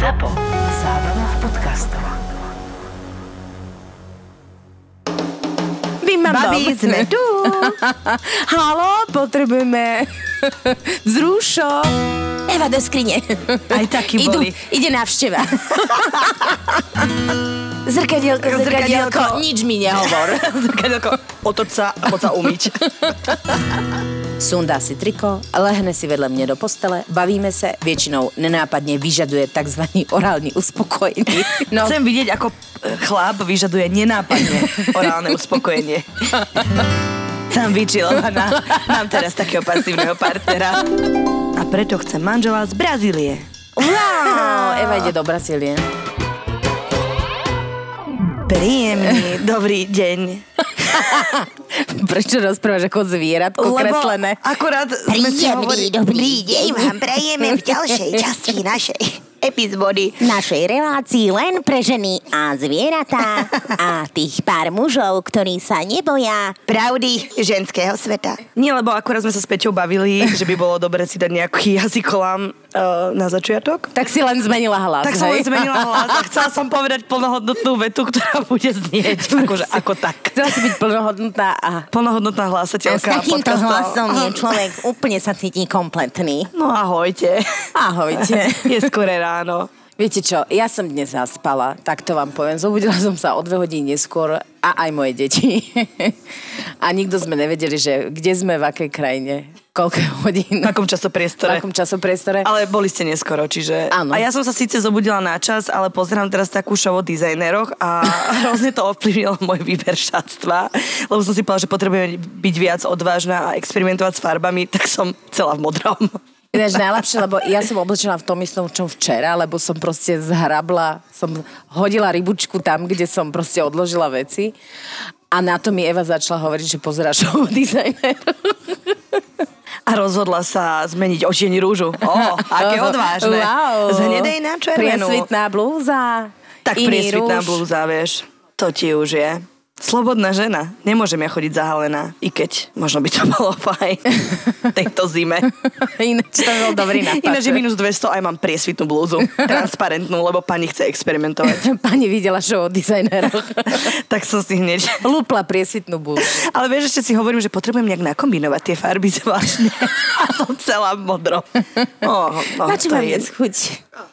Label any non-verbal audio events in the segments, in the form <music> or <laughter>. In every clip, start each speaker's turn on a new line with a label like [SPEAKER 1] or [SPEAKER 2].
[SPEAKER 1] ZAPO. Zábrná v podcastov.
[SPEAKER 2] Vy
[SPEAKER 3] Babi, sme tu. <laughs>
[SPEAKER 2] Halo, potrebujeme <laughs> vzrušo. Eva do skrine.
[SPEAKER 3] Aj
[SPEAKER 2] Idú,
[SPEAKER 3] boli.
[SPEAKER 2] ide návšteva. <laughs> zrkadielko, zrkadielko,
[SPEAKER 3] Zrkadielko.
[SPEAKER 2] nič mi nehovor.
[SPEAKER 3] Zrkadielko, otoč sa a poď sa umyť.
[SPEAKER 2] Sundá si triko, lehne si vedle mne do postele, bavíme se, většinou nenápadně vyžaduje tzv. orální uspokojení. <laughs> No,
[SPEAKER 3] Chcem vidieť, ako e, chlap vyžaduje nenápadne orálne uspokojenie. <laughs> Tam vyčilovaná. Mám teraz takého pasívneho partnera. A preto chcem manžela z Brazílie.
[SPEAKER 2] wow, <laughs> Eva ide do Brazílie.
[SPEAKER 3] Príjemný, dobrý deň. <laughs>
[SPEAKER 2] Prečo rozprávaš ako zvieratko kreslené?
[SPEAKER 3] akurát sme si hovorili...
[SPEAKER 4] dobrý deň vám prajeme v ďalšej časti našej epizódy.
[SPEAKER 5] našej relácii len pre ženy a zvieratá a tých pár mužov, ktorí sa neboja.
[SPEAKER 4] Pravdy ženského sveta.
[SPEAKER 3] Nie, lebo akurát sme sa s Peťou bavili, že by bolo dobre si dať nejaký jazykolám na začiatok.
[SPEAKER 2] Tak si len zmenila hlas,
[SPEAKER 3] Tak som
[SPEAKER 2] hej?
[SPEAKER 3] len zmenila hlas a chcela som povedať plnohodnotnú vetu, ktorá bude znieť <laughs> akože ako tak.
[SPEAKER 2] Chcela si byť plnohodnotná a
[SPEAKER 3] Plnohodnotná
[SPEAKER 5] A s
[SPEAKER 3] hlásateľka
[SPEAKER 5] takýmto
[SPEAKER 3] podcastov.
[SPEAKER 5] hlasom je <laughs> človek úplne sa cíti kompletný.
[SPEAKER 3] No ahojte.
[SPEAKER 2] ahojte. <laughs>
[SPEAKER 3] Je skore ráno.
[SPEAKER 2] Viete čo, ja som dnes zaspala, tak to vám poviem. Zobudila som sa o dve hodiny neskôr a aj moje deti. a nikto sme nevedeli, že kde sme, v akej krajine, koľko hodín.
[SPEAKER 3] V akom
[SPEAKER 2] v
[SPEAKER 3] časopriestore.
[SPEAKER 2] akom časopriestore.
[SPEAKER 3] Ale boli ste neskoro, čiže...
[SPEAKER 2] Áno.
[SPEAKER 3] A ja som sa síce zobudila na čas, ale pozerám teraz takú show o dizajneroch a <laughs> hrozne to ovplyvnilo môj výber šatstva, lebo som si povedala, že potrebujem byť viac odvážna a experimentovať s farbami, tak som celá v modrom.
[SPEAKER 2] Ináč <laughs> najlepšie, lebo ja som oblečená v tom istom, čo včera, lebo som proste zhrabla, som hodila rybučku tam, kde som proste odložila veci. A na to mi Eva začala hovoriť, že pozera show dizajner. <laughs>
[SPEAKER 3] A rozhodla sa zmeniť očieň rúžu. Ó, aké <laughs> odvážne.
[SPEAKER 2] Wow.
[SPEAKER 3] Z hnedej na červenú.
[SPEAKER 2] Priesvitná blúza.
[SPEAKER 3] Tak priesvitná
[SPEAKER 2] rúž.
[SPEAKER 3] blúza, vieš. To ti už je. Slobodná žena. Nemôžem ja chodiť zahalená. I keď možno by to <laughs> bolo fajn. Tejto zime. <laughs>
[SPEAKER 2] Ináč to bol dobrý <laughs> nápad.
[SPEAKER 3] Ináč je minus 200 aj mám priesvitnú blúzu. Transparentnú, lebo pani chce experimentovať.
[SPEAKER 2] Pani videla show o dizajneroch.
[SPEAKER 3] tak som si hneď...
[SPEAKER 2] Lúpla priesvitnú blúzu.
[SPEAKER 3] Ale vieš, ešte si hovorím, že potrebujem nejak nakombinovať tie farby zvláštne. A som celá v modrom. Oh, oh,
[SPEAKER 2] Na čo
[SPEAKER 3] to
[SPEAKER 2] mám
[SPEAKER 3] je-
[SPEAKER 2] chuť?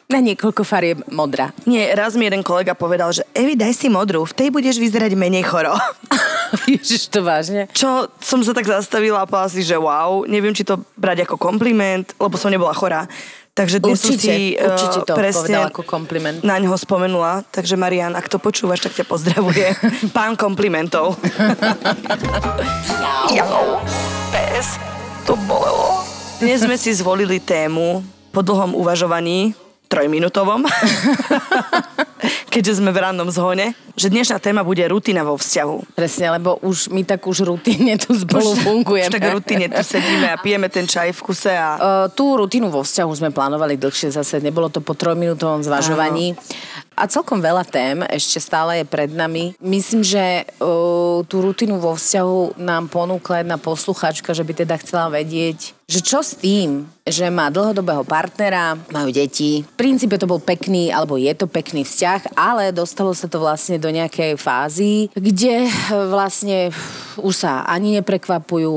[SPEAKER 2] Na niekoľko farieb modrá.
[SPEAKER 3] Nie, raz mi jeden kolega povedal, že Evi, daj si modrú, v tej budeš vyzerať menej choro. <laughs>
[SPEAKER 2] Ježiš, to vážne?
[SPEAKER 3] Čo som sa tak zastavila a povedala si, že wow, neviem, či to brať ako kompliment, lebo som nebola chorá. Takže dnes som
[SPEAKER 2] Určite,
[SPEAKER 3] si eh,
[SPEAKER 2] určite to
[SPEAKER 3] presne
[SPEAKER 2] ako kompliment.
[SPEAKER 3] na ňoho spomenula. Takže Marian, ak to počúvaš, tak ťa pozdravuje. <laughs> Pán komplimentov. <laughs> Jau. Pes. To bolelo. Dnes sme si zvolili tému po dlhom uvažovaní, trojminútovom, <laughs> keďže sme v rannom zhone, že dnešná téma bude rutina vo vzťahu.
[SPEAKER 2] Presne, lebo už my tak už rutínne tu spolu fungujeme.
[SPEAKER 3] Už tak rutine tu sedíme a pijeme ten čaj v kuse a...
[SPEAKER 2] Uh, tú rutinu vo vzťahu sme plánovali dlhšie zase, nebolo to po trojminútovom zvažovaní. A celkom veľa tém ešte stále je pred nami. Myslím, že uh, tú rutinu vo vzťahu nám ponúkla jedna posluchačka, že by teda chcela vedieť, že čo s tým, že má dlhodobého partnera, majú deti. V princípe to bol pekný, alebo je to pekný vzťah, ale dostalo sa to vlastne do nejakej fázy, kde eh, vlastne už sa ani neprekvapujú,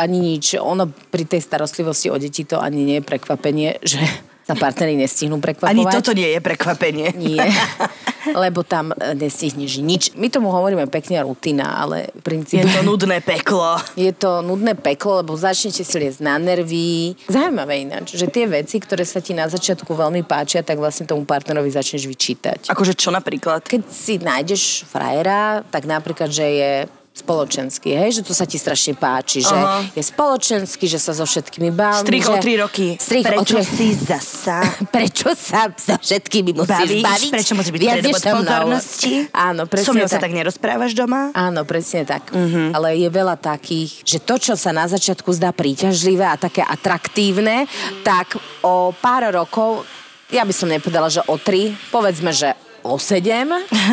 [SPEAKER 2] ani nič. Ono pri tej starostlivosti o deti to ani nie je prekvapenie, že sa partnery nestihnú prekvapovať.
[SPEAKER 3] Ani toto nie je prekvapenie.
[SPEAKER 2] Nie, <laughs> lebo tam e, nestihneš nič. My tomu hovoríme pekne rutina, ale v
[SPEAKER 3] Je
[SPEAKER 2] princípe...
[SPEAKER 3] to nudné peklo. <laughs>
[SPEAKER 2] Je to nudné peklo, lebo začnete si liesť na nervy. Zaujímavé ináč, že tie veci, ktoré sa ti na začiatku veľmi páčia, tak vlastne tomu partnerovi začneš vyčítať.
[SPEAKER 3] Akože čo napríklad?
[SPEAKER 2] Keď si nájdeš frajera, tak napríklad, že je spoločenský, hej, že to sa ti strašne páči, že
[SPEAKER 3] Aha.
[SPEAKER 2] je spoločenský, že sa so všetkými baví.
[SPEAKER 3] Strich o tri roky.
[SPEAKER 2] Strich o
[SPEAKER 3] Prečo
[SPEAKER 2] tri...
[SPEAKER 3] si zasa <laughs>
[SPEAKER 2] Prečo sa so všetkými musíš
[SPEAKER 3] bavíš?
[SPEAKER 2] baviť?
[SPEAKER 3] Prečo musíš byť
[SPEAKER 2] Viac než
[SPEAKER 3] pozornosti?
[SPEAKER 2] Áno, presne
[SPEAKER 3] mnou sa tak nerozprávaš doma?
[SPEAKER 2] Áno, presne tak. Uh-huh. Ale je veľa takých, že to, čo sa na začiatku zdá príťažlivé a také atraktívne, tak o pár rokov, ja by som nepovedala, že o tri, povedzme, že o sedem,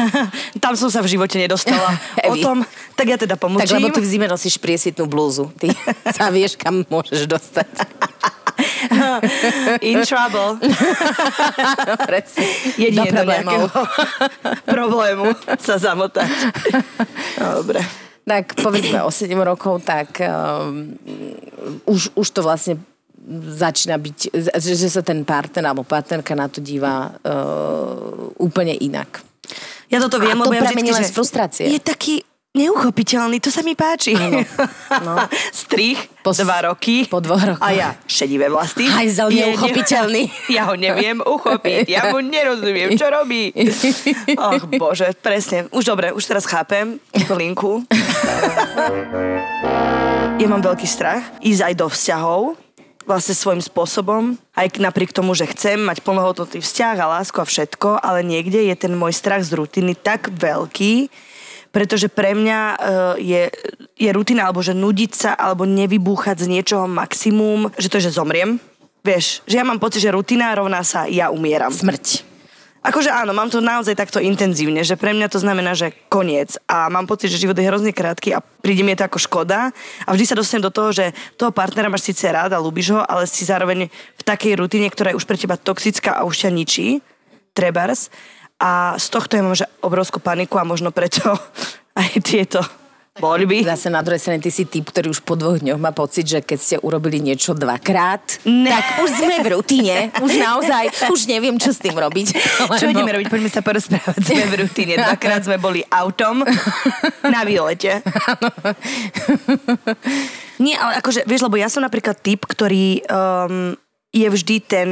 [SPEAKER 2] <laughs>
[SPEAKER 3] Tam som sa v živote nedostala. <laughs> o tom, tak ja teda
[SPEAKER 2] tak
[SPEAKER 3] pomlčím.
[SPEAKER 2] lebo ty v zime nosíš priesvitnú blúzu. Ty <laughs> sa vieš, kam môžeš dostať.
[SPEAKER 3] In trouble.
[SPEAKER 2] Presne.
[SPEAKER 3] Jedine
[SPEAKER 2] Do
[SPEAKER 3] do nejakého problému sa zamotať. No, Dobre.
[SPEAKER 2] Tak povedzme o 7 rokov, tak um, už, už to vlastne začína byť, že, že sa ten partner alebo partnerka na to díva uh, úplne inak.
[SPEAKER 3] Ja toto viem,
[SPEAKER 2] A to
[SPEAKER 3] lebo ja vždycky, že
[SPEAKER 2] z frustrácie.
[SPEAKER 3] Je taký neuchopiteľný, to sa mi páči.
[SPEAKER 2] No. <laughs>
[SPEAKER 3] Strich,
[SPEAKER 2] Po
[SPEAKER 3] dva roky.
[SPEAKER 2] po dvoch rokoch.
[SPEAKER 3] A ja, šedivé vlasy.
[SPEAKER 2] Hajzel neuchopiteľný.
[SPEAKER 3] Ne, <laughs> ja ho neviem uchopiť, ja mu nerozumiem, čo robí. <laughs> Och, bože, presne. Už dobre, už teraz chápem túto linku. Ja mám veľký strach ísť aj do vzťahov, vlastne svojím spôsobom, aj napriek tomu, že chcem mať plnohodnotný vzťah a lásku a všetko, ale niekde je ten môj strach z rutiny tak veľký, pretože pre mňa uh, je, je rutina, alebo že nudiť sa, alebo nevybúchať z niečoho maximum, že to je, že zomriem. Vieš, že ja mám pocit, že rutina rovná sa ja umieram.
[SPEAKER 2] Smrť.
[SPEAKER 3] Akože áno, mám to naozaj takto intenzívne, že pre mňa to znamená, že koniec. A mám pocit, že život je hrozne krátky a príde mi to ako škoda. A vždy sa dostanem do toho, že toho partnera máš síce rád a ľúbiš ho, ale si zároveň v takej rutine, ktorá je už pre teba toxická a už ťa ničí. Trebars. A z tohto ja mám že obrovskú paniku a možno preto <laughs> aj tieto voľby.
[SPEAKER 2] Zase na druhej strane ty si typ, ktorý už po dvoch dňoch má pocit, že keď ste urobili niečo dvakrát,
[SPEAKER 3] Ne.
[SPEAKER 2] tak už sme v rutine. Už naozaj, už neviem, čo s tým robiť.
[SPEAKER 3] Čo ideme robiť? Poďme sa porozprávať. Sme v rutine. Dvakrát sme boli autom na výlete. <laughs> Nie, ale akože, vieš, lebo ja som napríklad typ, ktorý um, je vždy ten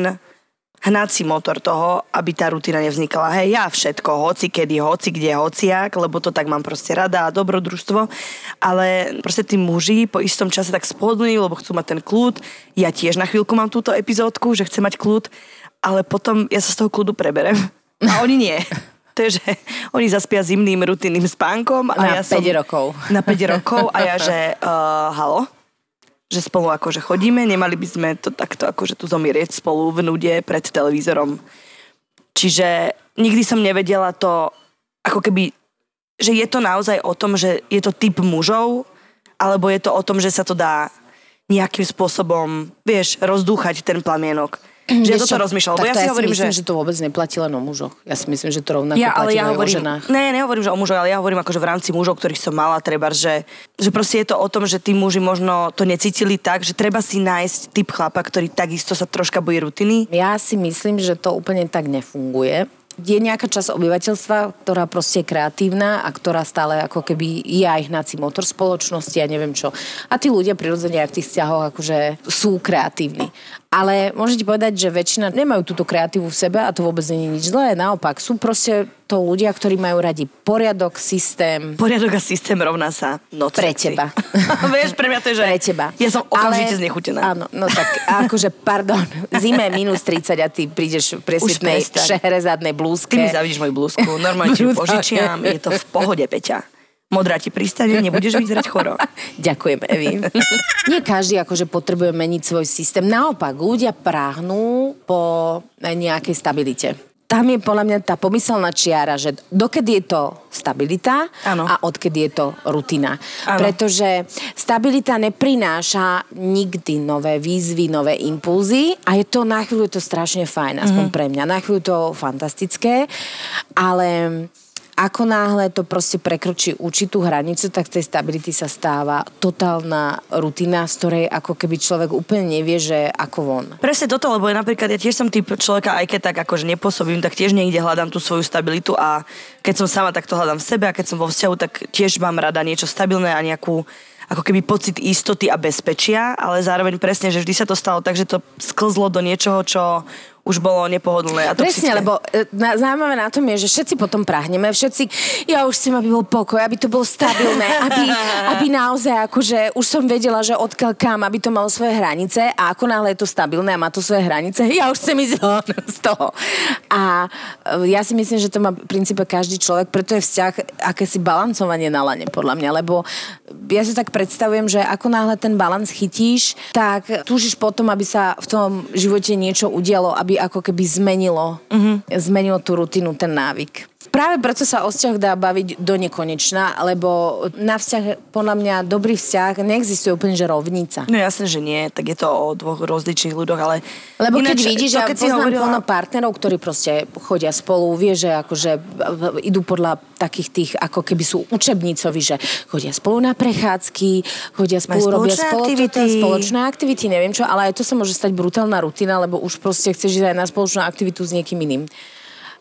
[SPEAKER 3] hnací motor toho, aby tá rutina nevznikala. Hej, ja všetko, hoci kedy, hoci kde, hociak, lebo to tak mám proste rada a dobrodružstvo, ale proste tí muži po istom čase tak spodní, lebo chcú mať ten kľud. Ja tiež na chvíľku mám túto epizódku, že chcem mať kľud, ale potom ja sa z toho kľudu preberem. A oni nie. <laughs> To je, že oni zaspia zimným rutinným spánkom. A
[SPEAKER 2] Na
[SPEAKER 3] ja som,
[SPEAKER 2] 5 rokov.
[SPEAKER 3] Na 5 rokov a ja, že uh, <laughs> halo, že spolu akože chodíme, nemali by sme to takto akože tu zomierieť spolu v nude pred televízorom. Čiže nikdy som nevedela to, ako keby, že je to naozaj o tom, že je to typ mužov, alebo je to o tom, že sa to dá nejakým spôsobom, vieš, rozdúchať ten plamienok. Že ja toto rozmýšľam,
[SPEAKER 2] takto
[SPEAKER 3] ja si hovorím,
[SPEAKER 2] myslím,
[SPEAKER 3] že...
[SPEAKER 2] že to vôbec neplatí len o mužoch. Ja si myslím, že to rovnako
[SPEAKER 3] Ja, ale
[SPEAKER 2] platí
[SPEAKER 3] ja
[SPEAKER 2] aj o
[SPEAKER 3] hovorím,
[SPEAKER 2] ženách.
[SPEAKER 3] ne, nehovorím, že o mužoch, ale ja hovorím akože v rámci mužov, ktorých som mala, treba, že, že proste je to o tom, že tí muži možno to necítili tak, že treba si nájsť typ chlapa, ktorý takisto sa troška bojí rutiny.
[SPEAKER 2] Ja si myslím, že to úplne tak nefunguje. Je nejaká časť obyvateľstva, ktorá proste je kreatívna a ktorá stále ako keby je aj hnací motor spoločnosti a neviem čo. A tí ľudia prirodzene aj v tých vzťahoch akože sú kreatívni. Ale môžete povedať, že väčšina nemajú túto kreatívu v sebe a to vôbec nie je nič zlé. Naopak, sú proste to ľudia, ktorí majú radi poriadok, systém,
[SPEAKER 3] Poriadok a systém rovná sa noc.
[SPEAKER 2] Pre teba. <laughs>
[SPEAKER 3] Vieš, pre mňa to je, že...
[SPEAKER 2] pre teba.
[SPEAKER 3] Ja som okamžite
[SPEAKER 2] Ale-
[SPEAKER 3] znechutená.
[SPEAKER 2] Áno, no tak akože, pardon, zime minus 30 a ty prídeš v presvitnej
[SPEAKER 3] prestaň.
[SPEAKER 2] šeherezadnej blúzke.
[SPEAKER 3] Ty mi zavidíš moju blúzku, normálne ti požičiam, je to v pohode, Peťa. Modrá ti pristane, nebudeš vyzerať choro. <laughs>
[SPEAKER 2] Ďakujem, Evi. <laughs> Nie každý akože potrebuje meniť svoj systém. Naopak, ľudia práhnú po nejakej stabilite. Tam je podľa mňa tá pomyselná čiara, že dokedy je to stabilita
[SPEAKER 3] Áno.
[SPEAKER 2] a odkedy je to rutina.
[SPEAKER 3] Áno.
[SPEAKER 2] Pretože stabilita neprináša nikdy nové výzvy, nové impulzy a je to na chvíľu je to strašne fajn, aspoň
[SPEAKER 3] Mhm.
[SPEAKER 2] pre mňa. Na chvíľu je to fantastické, ale ako náhle to proste prekročí určitú hranicu, tak tej stability sa stáva totálna rutina, z ktorej ako keby človek úplne nevie, že ako von.
[SPEAKER 3] Presne toto, lebo ja napríklad ja tiež som typ človeka, aj keď tak akože nepôsobím, tak tiež niekde hľadám tú svoju stabilitu a keď som sama, tak to hľadám v sebe a keď som vo vzťahu, tak tiež mám rada niečo stabilné a nejakú ako keby pocit istoty a bezpečia, ale zároveň presne, že vždy sa to stalo tak, že to sklzlo do niečoho, čo už bolo nepohodlné a toxické.
[SPEAKER 2] Presne, lebo e, na, zaujímavé na tom je, že všetci potom prahneme, všetci, ja už chcem, aby bol pokoj, aby to bolo stabilné, aby, <laughs> aby naozaj akože už som vedela, že odkiaľ kam, aby to malo svoje hranice a ako náhle je to stabilné a má to svoje hranice, <laughs> ja už chcem ísť z toho. A e, ja si myslím, že to má v princípe každý človek, preto je vzťah akési balancovanie na lane, podľa mňa, lebo ja si tak predstavujem, že ako náhle ten balans chytíš, tak túžiš potom, aby sa v tom živote niečo udialo, aby ako keby zmenilo,
[SPEAKER 3] Mhm.
[SPEAKER 2] mm-hmm. zmenilo tú rutinu, ten návyk. Práve preto sa o vzťah dá baviť do nekonečna, lebo na vzťah, podľa mňa, dobrý vzťah neexistuje úplne, že rovnica.
[SPEAKER 3] No jasne, že nie, tak je to o dvoch rozličných ľuďoch, ale...
[SPEAKER 2] Lebo keď
[SPEAKER 3] Ináč,
[SPEAKER 2] vidíš,
[SPEAKER 3] to,
[SPEAKER 2] ja
[SPEAKER 3] keď
[SPEAKER 2] poznám
[SPEAKER 3] hovorila...
[SPEAKER 2] plno partnerov, ktorí proste chodia spolu, vie, že akože idú podľa takých tých, ako keby sú učebnicovi, že chodia spolu na prechádzky, chodia spolu,
[SPEAKER 3] Majú
[SPEAKER 2] robia spolu
[SPEAKER 3] aktivity.
[SPEAKER 2] Toto, spoločné aktivity, neviem čo, ale aj to sa môže stať brutálna rutina, lebo už proste chceš ísť aj na spoločnú aktivitu s niekým iným.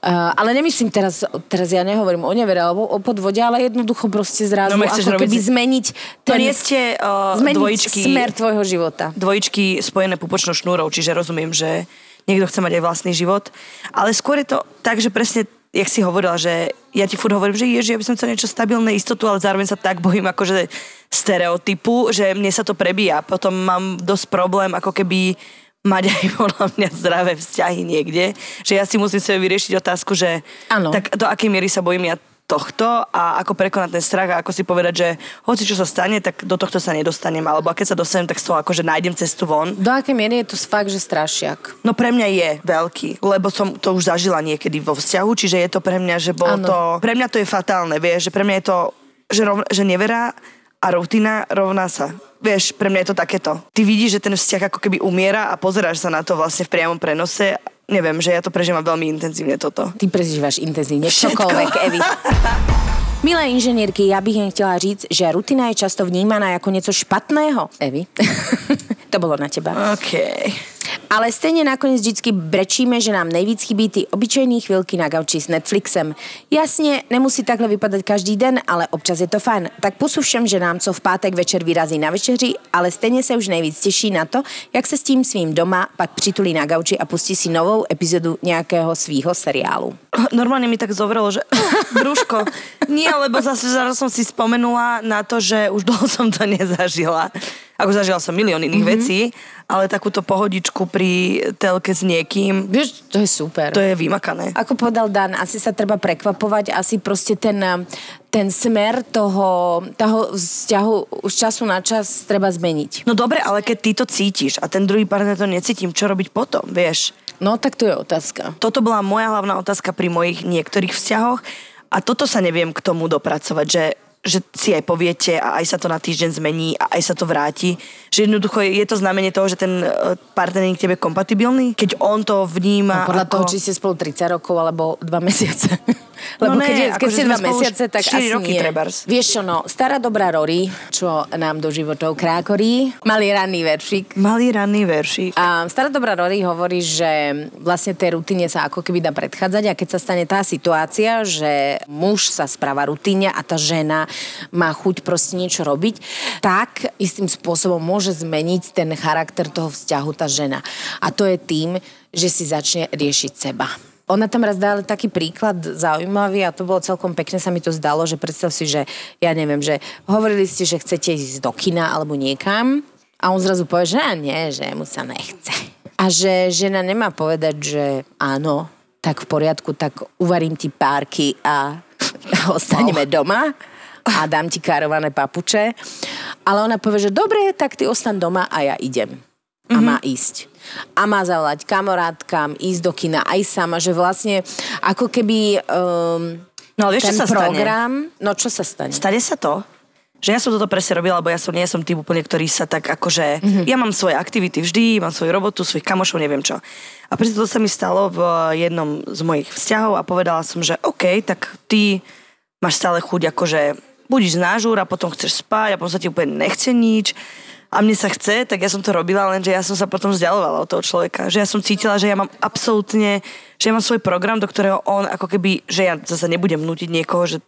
[SPEAKER 2] Uh, ale nemyslím teraz, teraz ja nehovorím o nevere alebo o podvode, ale jednoducho proste zrazu
[SPEAKER 3] No,
[SPEAKER 2] ako keby zmeniť
[SPEAKER 3] To
[SPEAKER 2] ten,
[SPEAKER 3] nie ste uh,
[SPEAKER 2] zmeniť
[SPEAKER 3] dvojičky,
[SPEAKER 2] smer tvojho života.
[SPEAKER 3] dvojičky spojené pupočnou šnúrou, čiže rozumiem, že niekto chce mať aj vlastný život. Ale skôr je to tak, že presne jak si hovorila, že ja ti furt hovorím, že ježi, ja by som chcela niečo stabilné, istotu, ale zároveň sa tak bojím akože stereotypu, že mne sa to prebíja. Potom mám dosť problém ako keby mať aj <laughs> podľa mňa zdravé vzťahy niekde, že ja si musím sebe vyriešiť otázku, že
[SPEAKER 2] Áno.
[SPEAKER 3] tak do akej miery sa bojím ja tohto a ako prekonať ten strach a ako si povedať, že hoci čo sa stane, tak do tohto sa nedostanem, alebo a keď sa dostanem, tak z toho akože nájdem cestu von.
[SPEAKER 2] Do akej miery je to fakt, že strašiak?
[SPEAKER 3] No pre mňa je veľký, lebo som to už zažila niekedy vo vzťahu, čiže je to pre mňa, že bolo
[SPEAKER 2] Áno.
[SPEAKER 3] to... Pre mňa to je fatálne, vieš, že pre mňa je to, že, rov, že nevera a rutina rovná sa. Vieš, pre mňa je to takéto. Ty vidíš, že ten vzťah ako keby umiera a pozeráš sa na to vlastne v priamom prenose. Neviem, že ja to prežívam veľmi intenzívne toto.
[SPEAKER 2] Ty prežívaš intenzívne
[SPEAKER 3] Všetko.
[SPEAKER 2] čokoľvek, Evi. <laughs> Milé inženierky, já bych jen chtěla říct, že rutina je často vnímaná jako něco špatného. Evi, <laughs> to bylo na teba.
[SPEAKER 3] OK.
[SPEAKER 2] Ale stejně nakonec vždycky brečíme, že nám nejvíc chybí ty obyčejné chvilky na gauči s Netflixem. Jasně, nemusí takhle vypadat každý den, ale občas je to fajn. Tak pusu všem ženám, co v pátek večer vyrazí na večeři, ale stejně se už nejvíc těší na to, jak se s tím svým doma pak přitulí na gauči a pustí si novou epizodu nějakého svýho seriálu.
[SPEAKER 3] Normálne mi tak zovrelo, že <laughs> brúško. Nie, lebo zase zaraz som si spomenula na to, že už dlho som to nezažila. Ako zažila som milión iných mm-hmm. vecí, ale takúto pohodičku pri telke s niekým,
[SPEAKER 2] Vieš, to je super.
[SPEAKER 3] to je vymakané.
[SPEAKER 2] Ako povedal Dan, asi sa treba prekvapovať, asi proste ten, ten smer toho, toho vzťahu už času na čas treba zmeniť.
[SPEAKER 3] No dobre, ale keď ty to cítiš a ten druhý partner to necítim, čo robiť potom, vieš?
[SPEAKER 2] No tak to je otázka.
[SPEAKER 3] Toto bola moja hlavná otázka pri mojich niektorých vzťahoch a toto sa neviem k tomu dopracovať, že že si aj poviete a aj sa to na týždeň zmení a aj sa to vráti. Že jednoducho je to znamenie toho, že ten e, partner je k tebe kompatibilný, keď on to vníma
[SPEAKER 2] No, podľa
[SPEAKER 3] ako...
[SPEAKER 2] toho, či ste spolu 30 rokov alebo 2 mesiace. <laughs> Lebo
[SPEAKER 3] No ne,
[SPEAKER 2] keď, je, keď
[SPEAKER 3] akože
[SPEAKER 2] ste
[SPEAKER 3] sme
[SPEAKER 2] 2
[SPEAKER 3] spolu už
[SPEAKER 2] mesiace, tak asi
[SPEAKER 3] roky
[SPEAKER 2] nie.
[SPEAKER 3] trebárs.
[SPEAKER 2] Vieš čo, no, stará dobrá Rory, čo nám do životov krákorí, malý ranný veršik.
[SPEAKER 3] Malý ranný veršík.
[SPEAKER 2] A stará dobrá Rory hovorí, že vlastne tej rutine sa ako keby dá predchádzať a keď sa stane tá situácia, že muž sa správa rutine a tá žena má chuť proste niečo robiť, tak istým spôsobom môže zmeniť ten charakter toho vzťahu tá žena. A to je tým, že si začne riešiť seba. Ona tam raz dala taký príklad zaujímavý a to bolo celkom pekne, sa mi to zdalo, že predstav si, že ja neviem, že hovorili ste, že chcete ísť do kina alebo niekam a on zrazu povie, že a nie, že mu sa nechce. A že žena nemá povedať, že áno, tak v poriadku, tak uvarím ti párky a <laughs> ostaneme doma a dám ti kárované papuče. Ale ona povie, že dobre, tak ty ostan doma a ja idem. A má ísť. A má zavolať kamarátkam, ísť do kina aj sama, že vlastne ako keby um,
[SPEAKER 3] No ale vieš,
[SPEAKER 2] ten
[SPEAKER 3] čo sa stane?
[SPEAKER 2] program... No čo sa stane?
[SPEAKER 3] Stane sa to, že ja som toto presne robila, lebo ja som, nie som typ úplne, ktorý sa tak akože... Mm-hmm. Ja mám svoje aktivity vždy, mám svoju robotu, svojich kamošov, neviem čo. A preto to sa mi stalo v jednom z mojich vzťahov a povedala som, že OK, tak ty máš stále chuť akože budíš na žúr a potom chceš spať a potom sa ti úplne nechce nič a mne sa chce, tak ja som to robila, lenže ja som sa potom vzdialovala od toho človeka. Že ja som cítila, že ja mám absolútne, že ja mám svoj program, do ktorého on ako keby, že ja zase nebudem nutiť niekoho, že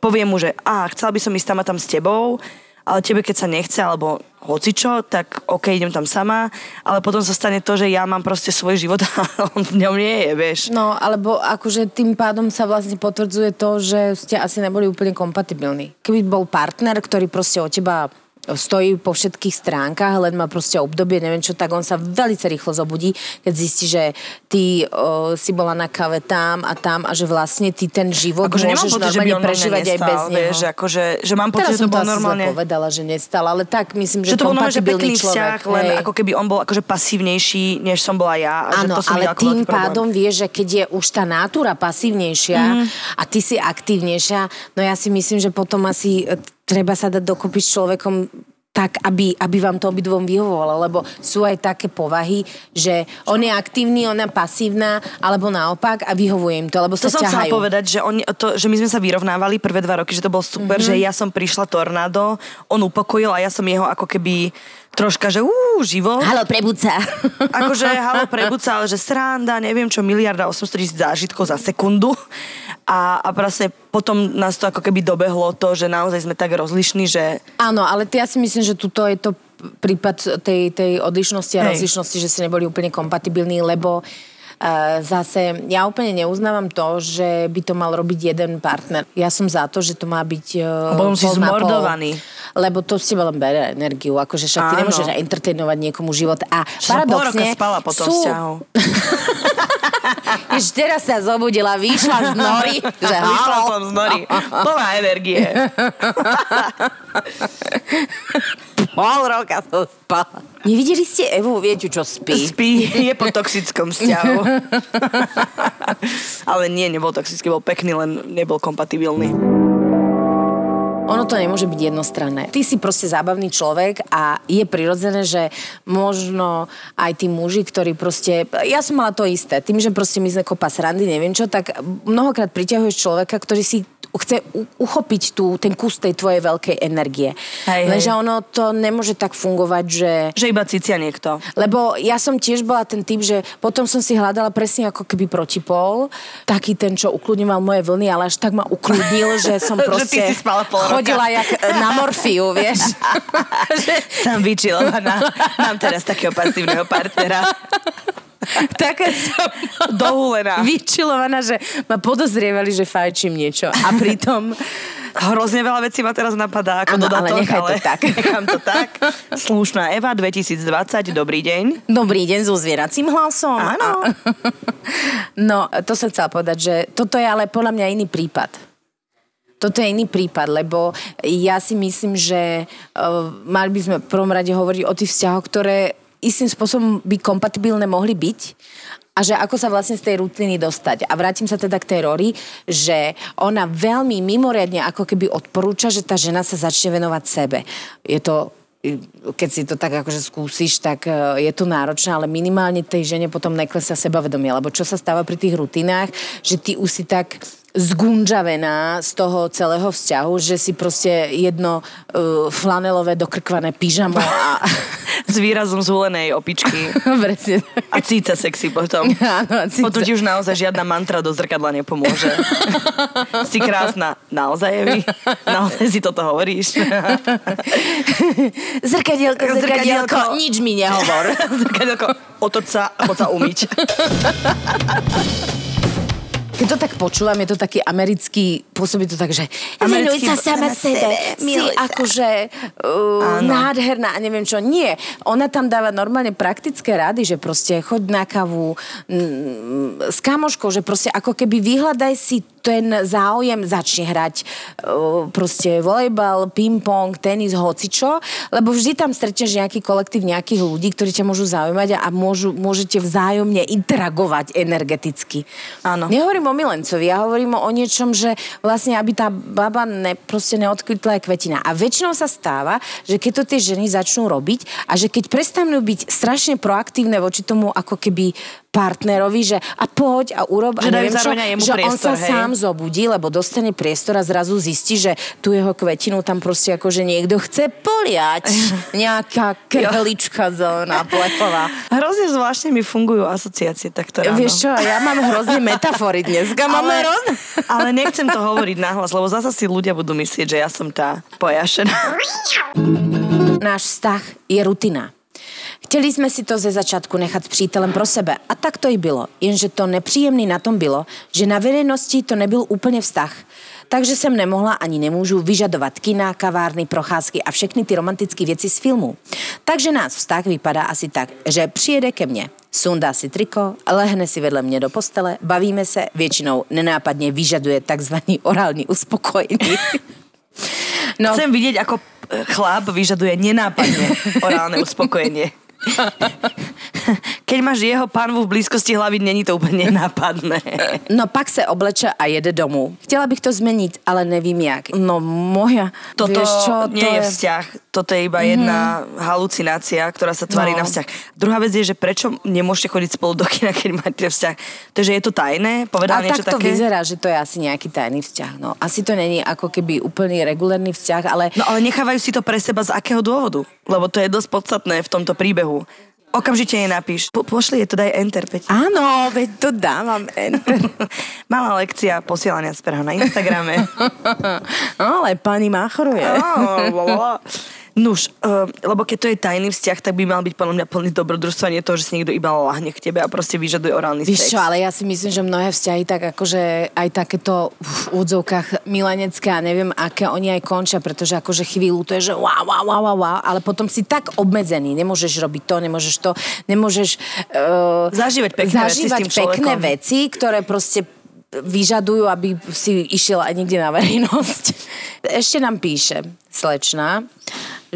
[SPEAKER 3] poviem mu, že a chcela by som ísť tam a tam s tebou, ale tebe keď sa nechce, alebo hocičo, tak ok, idem tam sama, ale potom sa stane to, že ja mám proste svoj život <laughs> a on v ňom nie je, vieš.
[SPEAKER 2] No, alebo akože tým pádom sa vlastne potvrdzuje to, že ste asi neboli úplne kompatibilní. Keby bol partner, ktorý proste o teba stojí po všetkých stránkach, len má proste obdobie, neviem čo, tak on sa veľmi rýchlo zobudí, keď zistí, že ty o, si bola na kave tam a tam a že vlastne ty ten život
[SPEAKER 3] Akože
[SPEAKER 2] môžeš
[SPEAKER 3] pocit, že by
[SPEAKER 2] normálne
[SPEAKER 3] on
[SPEAKER 2] prežívať aj
[SPEAKER 3] nestal,
[SPEAKER 2] bez neho.
[SPEAKER 3] Vieš, že akože, že mám pocit,
[SPEAKER 2] Teraz
[SPEAKER 3] že to bolo normálne...
[SPEAKER 2] povedala, že nestal, ale tak myslím, že,
[SPEAKER 3] Že to bol normálne, že pekný
[SPEAKER 2] človek.
[SPEAKER 3] vzťah, len
[SPEAKER 2] hej.
[SPEAKER 3] ako keby on bol akože pasívnejší, než som bola ja. A že
[SPEAKER 2] Áno,
[SPEAKER 3] to som
[SPEAKER 2] ale tým
[SPEAKER 3] problém.
[SPEAKER 2] pádom vieš, že keď je už tá natúra pasívnejšia
[SPEAKER 3] Mhm.
[SPEAKER 2] a ty si aktívnejšia, no ja si myslím, že potom asi treba sa dať dokopy s človekom tak, aby, aby vám to obidvom vyhovovalo, lebo sú aj také povahy, že on je aktívny, ona pasívna, alebo naopak a vyhovuje im to, lebo
[SPEAKER 3] To
[SPEAKER 2] sa
[SPEAKER 3] som chcela povedať, že, on, to, že my sme sa vyrovnávali prvé dva roky, že to bolo super, mm-hmm. že ja som prišla tornádo, on upokojil a ja som jeho ako keby troška, že úú, život.
[SPEAKER 5] Halo, prebud sa.
[SPEAKER 3] Akože halo <laughs> prebuca, ale že sranda, neviem čo, miliarda 800 tisíc zážitkov za sekundu. A, a proste potom nás to ako keby dobehlo to, že naozaj sme tak rozlišní, že
[SPEAKER 2] Áno, ale ja si myslím, že tuto je to prípad tej, tej odlišnosti a
[SPEAKER 3] Hej.
[SPEAKER 2] rozlišnosti, že si neboli úplne kompatibilní, lebo Uh, zase ja úplne neuznávam to, že by to mal robiť jeden partner. Ja som za to, že to má byť uh,
[SPEAKER 3] potom si
[SPEAKER 2] na pol.
[SPEAKER 3] zmordovaný.
[SPEAKER 2] Lebo to si len bere energiu, akože však ty
[SPEAKER 3] Áno.
[SPEAKER 2] nemôžeš entertainovať niekomu život. A
[SPEAKER 3] som pol roka
[SPEAKER 2] paradoxne
[SPEAKER 3] spala po tom
[SPEAKER 2] sú...
[SPEAKER 3] vzťahu. <laughs> <laughs>
[SPEAKER 2] Ešte teraz sa zobudila, vyšla z nory. že <laughs>
[SPEAKER 3] Vyšla som z nory. Plná energie. <laughs>
[SPEAKER 2] Pol roka som spala. Nevideli ste Evu, viete, čo spí?
[SPEAKER 3] Spí, je po toxickom vzťahu. Ale nie, nebol toxický, bol pekný, len nebol kompatibilný.
[SPEAKER 2] Ono to nemôže byť jednostranné. Ty si proste zábavný človek a je prirodzené, že možno aj tí muži, ktorí proste... Ja som mala to isté. Tým, že proste my sme kopa srandy, neviem čo, tak mnohokrát priťahuješ človeka, ktorý si chce uchopiť tú, ten kus tej tvojej veľkej energie.
[SPEAKER 3] Hej, hej.
[SPEAKER 2] Lenže ono to nemôže tak fungovať, že...
[SPEAKER 3] Že iba cicia niekto.
[SPEAKER 2] Lebo ja som tiež bola ten typ, že potom som si hľadala presne ako keby protipol, taký ten, čo ukludňoval moje vlny, ale až tak ma ukludnil, že <laughs> som
[SPEAKER 3] Že
[SPEAKER 2] proste
[SPEAKER 3] si spala pol roka.
[SPEAKER 2] chodila jak na morfiu, vieš. <laughs> <laughs>
[SPEAKER 3] Som vyčilovaná. Mám teraz takého pasívneho partnera. <laughs>
[SPEAKER 2] Také som <laughs>
[SPEAKER 3] Dohulená.
[SPEAKER 2] vyčilovaná, že ma podozrievali, že fajčím niečo. A pritom... <laughs>
[SPEAKER 3] Hrozne veľa vecí ma teraz napadá ako
[SPEAKER 2] Áno,
[SPEAKER 3] dodatok,
[SPEAKER 2] ale nechaj to tak.
[SPEAKER 3] Nechám to tak. Slušná Eva 2020, dobrý deň.
[SPEAKER 2] Dobrý deň so zvieracím hlasom.
[SPEAKER 3] Áno.
[SPEAKER 2] No, to som chcela povedať, že toto je ale podľa mňa iný prípad. Toto je iný prípad, lebo ja si myslím, že uh, mali by sme v prvom rade hovoriť o tých vzťahoch, ktoré istým spôsobom by kompatibilné mohli byť a že ako sa vlastne z tej rutiny dostať. A vrátim sa teda k tej Rory, že ona veľmi mimoriadne ako keby odporúča, že tá žena sa začne venovať sebe. Je to keď si to tak akože skúsiš, tak e, je to náročné, ale minimálne tej žene potom neklesá sebavedomie. Lebo čo sa stáva pri tých rutinách, že ty už si tak zgunžavená z toho celého vzťahu, že si proste jedno uh, flanelové dokrkvané pyžamo a <laughs>
[SPEAKER 3] S výrazom zhulenej opičky. <laughs>
[SPEAKER 2] presne
[SPEAKER 3] A cíca sexy potom. <laughs>
[SPEAKER 2] Áno, a cíca.
[SPEAKER 3] Potom ti už naozaj žiadna mantra do zrkadla nepomôže. si krásna. Naozaj, Evi? Naozaj si toto hovoríš?
[SPEAKER 2] Zrkadielko, zrkadielko,
[SPEAKER 3] Zrkadielko.
[SPEAKER 2] nič mi nehovor.
[SPEAKER 3] Zrkadielko, otoč sa a poď sa umyť.
[SPEAKER 2] Keď to tak počúvam, je to taký americký, pôsobí to tak, že venuj sa sama sebe, si akože uh, nádherná a neviem čo. Nie, ona tam dáva normálne praktické rady, že proste choď na kavu mm, s kamoškou, že proste ako keby vyhľadaj si ten záujem, začne hrať uh, proste volejbal, ping-pong, tenis, hocičo, lebo vždy tam stretneš nejaký kolektív nejakých ľudí, ktorí ťa môžu zaujímať a môžu, môžete vzájomne interagovať energeticky.
[SPEAKER 3] Áno.
[SPEAKER 2] Nehovorím o milencovi, ja hovorím o niečom, že vlastne, aby tá baba ne, proste neodkvitla aj kvetina. A väčšinou sa stáva, že keď to tie ženy začnú robiť a že keď prestanú byť strašne proaktívne voči tomu ako keby partnerovi, že a poď a urob
[SPEAKER 3] Že
[SPEAKER 2] a neviem čo, že on
[SPEAKER 3] priestor,
[SPEAKER 2] sa
[SPEAKER 3] hej.
[SPEAKER 2] sám zobudí, lebo dostane priestor a zrazu zistí, že tu jeho kvetinu tam proste akože niekto chce poliať. <laughs> Nejaká krhlička zelená, plechová.
[SPEAKER 3] Hrozne zvláštne mi fungujú asociácie takto ráno.
[SPEAKER 2] Vieš čo, ja mám hrozne metafory dneska. <laughs> Máme
[SPEAKER 3] ale,
[SPEAKER 2] hrozne...
[SPEAKER 3] ale nechcem to hovoriť nahlas, lebo zasa si ľudia budú myslieť, že ja som tá pojašená.
[SPEAKER 2] Náš vztah je rutina. Chtěli jsme si to ze začátku nechat s přítelem pro sebe a tak to i bylo. Jenže to nepříjemný na tom bylo, že na veřejnosti to nebyl úplně vztah. takže jsem nemohla ani nemůžu vyžadovat kina, kavárny, procházky a všechny ty romantické věci z filmu. Takže nás vztah vypadá asi tak, že přijede ke mně, sundá si triko, lehne si vedle mě do postele, bavíme se, většinou nenápadně vyžaduje takzvaný orální uspokojení. <laughs> No,
[SPEAKER 3] Chcem vidieť, ako chlap vyžaduje nenápadne orálne uspokojenie. Keď máš jeho pánvu v blízkosti hlavy, není to úplně nenápadné.
[SPEAKER 2] no pak se obleče a jede domů. Chtěla bych to změnit, ale nevím jak. No moja,
[SPEAKER 3] Toto
[SPEAKER 2] vieš čo,
[SPEAKER 3] nie
[SPEAKER 2] to
[SPEAKER 3] je vzťah, toto je iba jedna halucinácia, ktorá sa tvári
[SPEAKER 2] No.
[SPEAKER 3] na vzťah. Druhá vec je, že prečo nemôžete chodiť spolu do kina, keď máte vzťah. To, že je to tajné, povedal
[SPEAKER 2] A
[SPEAKER 3] niečo
[SPEAKER 2] tak to
[SPEAKER 3] také?
[SPEAKER 2] vyzerá, že to je asi nejaký tajný vzťah. No, asi to není ako keby úplný regulárny vzťah, ale
[SPEAKER 3] No ale nechávajú si to pre seba z akého dôvodu? Lebo to je dosť podstatné v tomto príbehu. Okamžite jej napíš. Po, pošli je to, daj enter, Peť.
[SPEAKER 2] áno, veď to dávam enter. <laughs>
[SPEAKER 3] Malá lekcia posielania sperho na Instagrame. <laughs>
[SPEAKER 2] ale pani máchoruje.
[SPEAKER 3] Nuž, uh, lebo keď to je tajný vzťah, tak by mal byť podľa mňa plný dobrodružstva, nie to, že si niekto iba lahne k tebe a proste vyžaduje orálny
[SPEAKER 2] Víš
[SPEAKER 3] sex.
[SPEAKER 2] čo, ale ja si myslím, že mnohé vzťahy tak akože aj takéto v údzovkách milenecké a neviem, aké oni aj končia, pretože akože chvíľu to je, že wow, wow, wow, wow, wow, ale potom si tak obmedzený, nemôžeš robiť to, nemôžeš to, nemôžeš uh,
[SPEAKER 3] Zažívať pekné veci
[SPEAKER 2] zažívať
[SPEAKER 3] tým
[SPEAKER 2] pekné veci, ktoré proste vyžadujú, aby si išiel aj niekde na verejnosť. <laughs> Ešte nám píše slečna,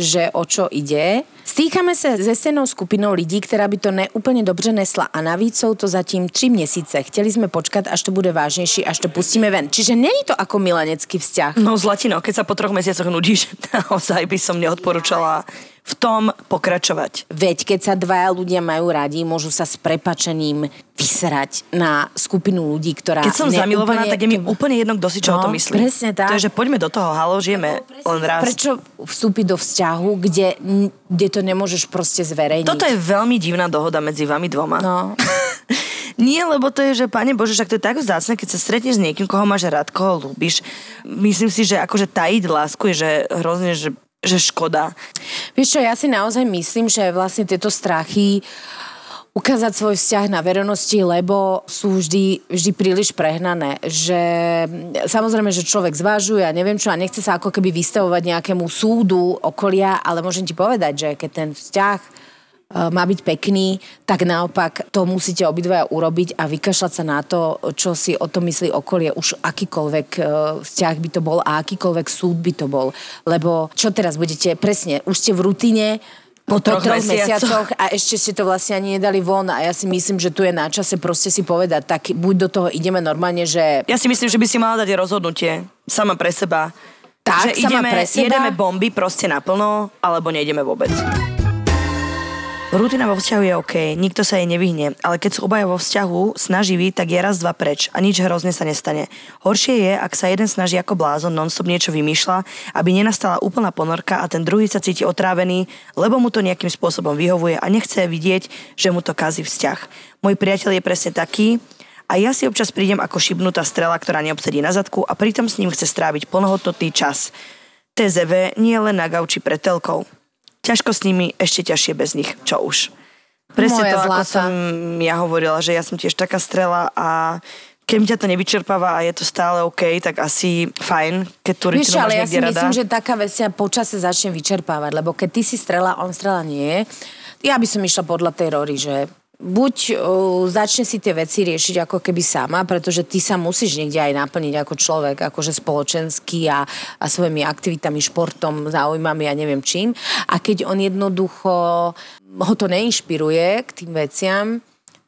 [SPEAKER 2] že o čo ide. Stýcháme se se senou skupinou lidí, která by to neúplně dobře nesla a navíc jsou to zatím tři měsíce. Chtěli jsme počkat, až to bude vážnější, až to pustíme ven. Čiže není to ako milenecký vzťah.
[SPEAKER 3] No zlatino, keď sa po troch mesiacoch nudíš, <laughs> naozaj by som neodporúčala v tom pokračovať.
[SPEAKER 2] Veď keď sa dvaja ľudia majú radi, môžu sa s prepačením vyserať na skupinu ľudí, ktorá...
[SPEAKER 3] Keď som zamilovaná,
[SPEAKER 2] neúplne-
[SPEAKER 3] tak je mi úplne jedno, kto si čo o
[SPEAKER 2] No,
[SPEAKER 3] to myslí.
[SPEAKER 2] presne tak.
[SPEAKER 3] To je, že poďme do toho, halo, žijeme len raz.
[SPEAKER 2] Prečo vstúpiť do vzťahu, kde, kde to nemôžeš proste zverejniť?
[SPEAKER 3] Toto je veľmi divná dohoda medzi vami dvoma.
[SPEAKER 2] No. <laughs>
[SPEAKER 3] Nie, lebo to je, že pane Bože, však to je tak vzácne, keď sa stretneš s niekým, koho máš rád, koho ľúbiš. Myslím si, že akože tajiť lásku je, že hrozne, že, že škoda.
[SPEAKER 2] Vieš čo, ja si naozaj myslím, že vlastne tieto strachy ukázať svoj vzťah na verejnosti, lebo sú vždy, vždy príliš prehnané. Že samozrejme, že človek zvážuje a neviem čo a nechce sa ako keby vystavovať nejakému súdu okolia, ale môžem ti povedať, že keď ten vzťah má byť pekný, tak naopak to musíte obidvaja urobiť a vykašľať sa na to, čo si o tom myslí okolie, už akýkoľvek e, vzťah by to bol a akýkoľvek súd by to bol. Lebo čo teraz budete, presne, už ste v rutine, po,
[SPEAKER 3] troch
[SPEAKER 2] troch
[SPEAKER 3] mesiacoch.
[SPEAKER 2] mesiacoch a ešte ste to vlastne ani nedali von a ja si myslím, že tu je na čase proste si povedať, tak buď do toho ideme normálne, že
[SPEAKER 3] Ja si myslím, že by si mala dať rozhodnutie sama pre seba.
[SPEAKER 2] Tak,
[SPEAKER 3] že
[SPEAKER 2] sama
[SPEAKER 3] ideme,
[SPEAKER 2] pre seba.
[SPEAKER 3] jedeme bomby proste naplno, alebo nejdeme vôbec. Rutina vo vzťahu je OK, nikto sa jej nevyhne, ale keď sú obaja vo vzťahu snaživí, tak je raz, dva preč a nič hrozne sa nestane. Horšie je, ak sa jeden snaží ako blázon nonstop niečo vymýšľa, aby nenastala úplná ponorka a ten druhý sa cíti otrávený, lebo mu to nejakým spôsobom vyhovuje a nechce vidieť, že mu to kazí vzťah. Môj priateľ je presne taký, a ja si občas prídem ako šibnutá strela, ktorá neobsedí na zadku a pritom s ním chce stráviť plnohodnotný čas. TZV nie len na gauči pred telkou. Ťažko s nimi, ešte ťažšie bez nich, čo už. Presne
[SPEAKER 2] Moja
[SPEAKER 3] to, ako
[SPEAKER 2] zlata.
[SPEAKER 3] som ja hovorila, že ja som tiež taká strela a keď ťa to nevyčerpáva a je to stále OK, tak asi fajn, keď tú
[SPEAKER 2] Vieš,
[SPEAKER 3] rutinu máš
[SPEAKER 2] ja si
[SPEAKER 3] rada.
[SPEAKER 2] myslím, že taká vec sa počase začne vyčerpávať, lebo keď ty si strela, on strela nie je, ja by som išla podľa tej Rory, že buď uh, začne si tie veci riešiť ako keby sama, pretože ty sa musíš niekde aj naplniť ako človek, akože spoločenský a, a svojimi aktivitami, športom, záujmami a neviem čím. A keď on jednoducho ho to neinšpiruje k tým veciam,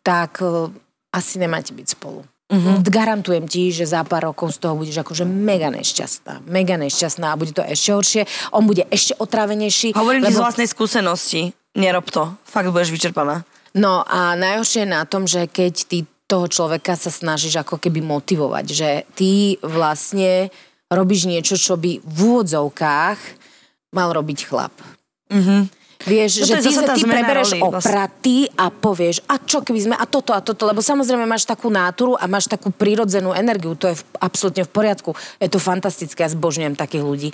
[SPEAKER 2] tak uh, asi nemáte byť spolu. Mm-hmm. Garantujem ti, že za pár rokov z toho budeš akože mega nešťastná. Mega nešťastná a bude to ešte horšie. On bude ešte otravenejší.
[SPEAKER 3] Hovorím ti z vlastnej skúsenosti. Nerob to. Fakt budeš vyčerpaná.
[SPEAKER 2] No a najhoršie je na tom, že keď ty toho človeka sa snažíš ako keby motivovať, že ty vlastne robíš niečo, čo by v úvodzovkách mal robiť chlap. Mm-hmm. Vieš,
[SPEAKER 3] No
[SPEAKER 2] že ty, ty prebereš
[SPEAKER 3] roli, vlastne.
[SPEAKER 2] opraty a povieš, a čo keby sme, a toto, a toto, lebo samozrejme máš takú náturu a máš takú prírodzenú energiu, to je v, absolútne v poriadku. Je to fantastické, ja zbožňujem takých ľudí,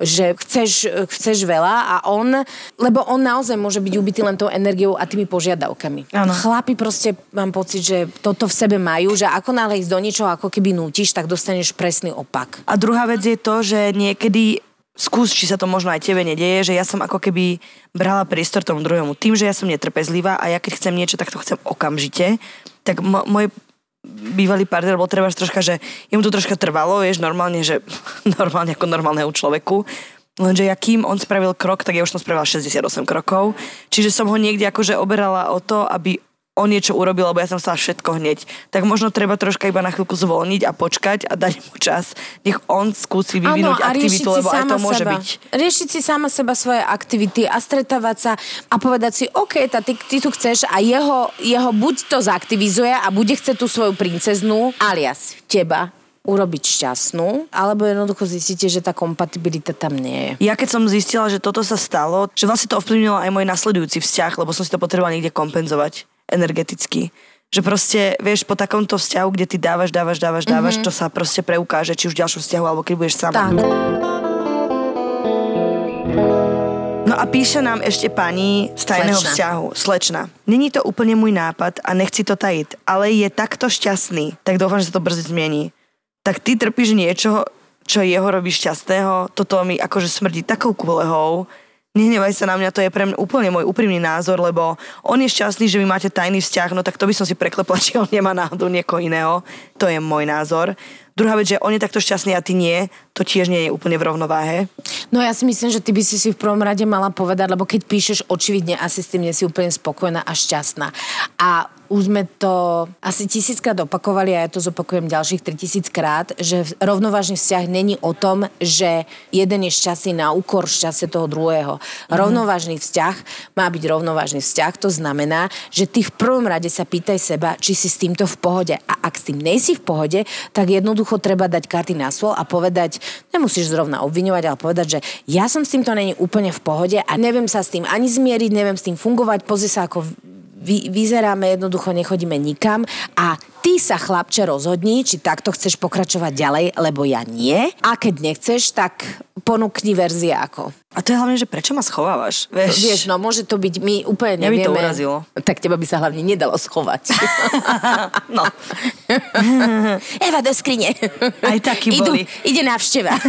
[SPEAKER 2] že chceš, chceš veľa a on, lebo on naozaj môže byť ubitý len tou energiou a tými požiadavkami.
[SPEAKER 3] Áno.
[SPEAKER 2] Chlapi proste, mám pocit, že toto v sebe majú, že ako náhle ísť do niečoho, ako keby nútiš, tak dostaneš presný opak.
[SPEAKER 3] A druhá vec je to, že niekedy skús, či sa to možno aj tebe nedieje, že ja som ako keby brala priestor tomu druhému. Tým, že ja som netrpezlivá a ja keď chcem niečo, tak to chcem okamžite, tak m- môj bývalý partner bol treba troška, že jemu to troška trvalo, vieš, normálne, že <laughs> normálne ako normálneho človeku. Lenže ja kým on spravil krok, tak ja už som spravila 68 krokov. Čiže som ho niekde akože oberala o to, aby on niečo urobil, lebo ja som sa všetko hneď. Tak možno treba troška iba na chvíľku zvolniť a počkať a dať mu čas. Nech on skúsi vyvinúť
[SPEAKER 2] Áno, a riešiť
[SPEAKER 3] aktivitu, lebo aj to môže
[SPEAKER 2] seba.
[SPEAKER 3] byť.
[SPEAKER 2] Riešiť si sama seba svoje aktivity a stretávať sa a povedať si, OK, tá, ty, ty tu chceš a jeho, jeho buď to zaktivizuje a bude chceť tú svoju princeznú, alias teba, urobiť šťastnú, alebo jednoducho zistíte, že tá kompatibilita tam nie je.
[SPEAKER 3] Ja keď som zistila, že toto sa stalo, že vlastne to ovplyvnilo aj môj nasledujúci vzťah, lebo som si to potrebovala niekde kompenzovať energeticky. Že proste, vieš, po takomto vzťahu, kde ty dávaš, dávaš, dávaš, dávaš,
[SPEAKER 2] Mhm.
[SPEAKER 3] to sa proste preukáže, či už v ďalšom vzťahu, alebo keď budeš sama.
[SPEAKER 2] Tak.
[SPEAKER 3] No a píše nám ešte pani z tajného
[SPEAKER 2] Slečna.
[SPEAKER 3] vzťahu, slečna. Není to úplne môj nápad a nechci to tajiť, ale je takto šťastný, tak dúfam, že sa to brzy zmení. Tak ty trpíš niečo, čo jeho robí šťastného, toto mi akože smrdí takou kulehou. Nehnevaj sa na mňa, to je pre mňa úplne môj úprimný názor, lebo on je šťastný, že vy máte tajný vzťah, no tak to by som si preklepla, <laughs> či on nemá náhodou niekoho iného. To je môj názor. Druhá vec, že on je takto šťastný a ty nie, to tiež nie je úplne v rovnováhe.
[SPEAKER 2] No ja si myslím, že ty by si si v prvom rade mala povedať, lebo keď píšeš, očividne asi s tým nie si úplne spokojná a šťastná. A už sme to asi tisíckrát opakovali a ja to zopakujem ďalších 3000 krát, že rovnovážny vzťah není o tom, že jeden je šťastný na úkor šťastie toho druhého. Rovnovážny vzťah má byť rovnovážny vzťah, to znamená, že ty v prvom rade sa pýtaj seba, či si s týmto v pohode. A ak s tým nejsi v pohode, tak jednoducho treba dať karty na stôl a povedať, nemusíš zrovna obviňovať, ale povedať, že ja som s týmto není úplne v pohode a neviem sa s tým ani zmieriť, neviem s tým fungovať, pozri sa ako vy, vyzeráme, jednoducho nechodíme nikam a ty sa chlapče rozhodni, či takto chceš pokračovať ďalej, lebo ja nie. A keď nechceš, tak ponúkni verzie ako.
[SPEAKER 3] A to je hlavne, že prečo ma schovávaš? Vieš,
[SPEAKER 2] Vieš, no môže to byť, my úplne
[SPEAKER 3] by
[SPEAKER 2] nevieme.
[SPEAKER 3] to urazilo.
[SPEAKER 2] Tak teba by sa hlavne nedalo schovať. <laughs>
[SPEAKER 3] no. <laughs>
[SPEAKER 2] Eva do skrine.
[SPEAKER 3] Aj takí
[SPEAKER 2] Idú,
[SPEAKER 3] boli.
[SPEAKER 2] ide návšteva. <laughs>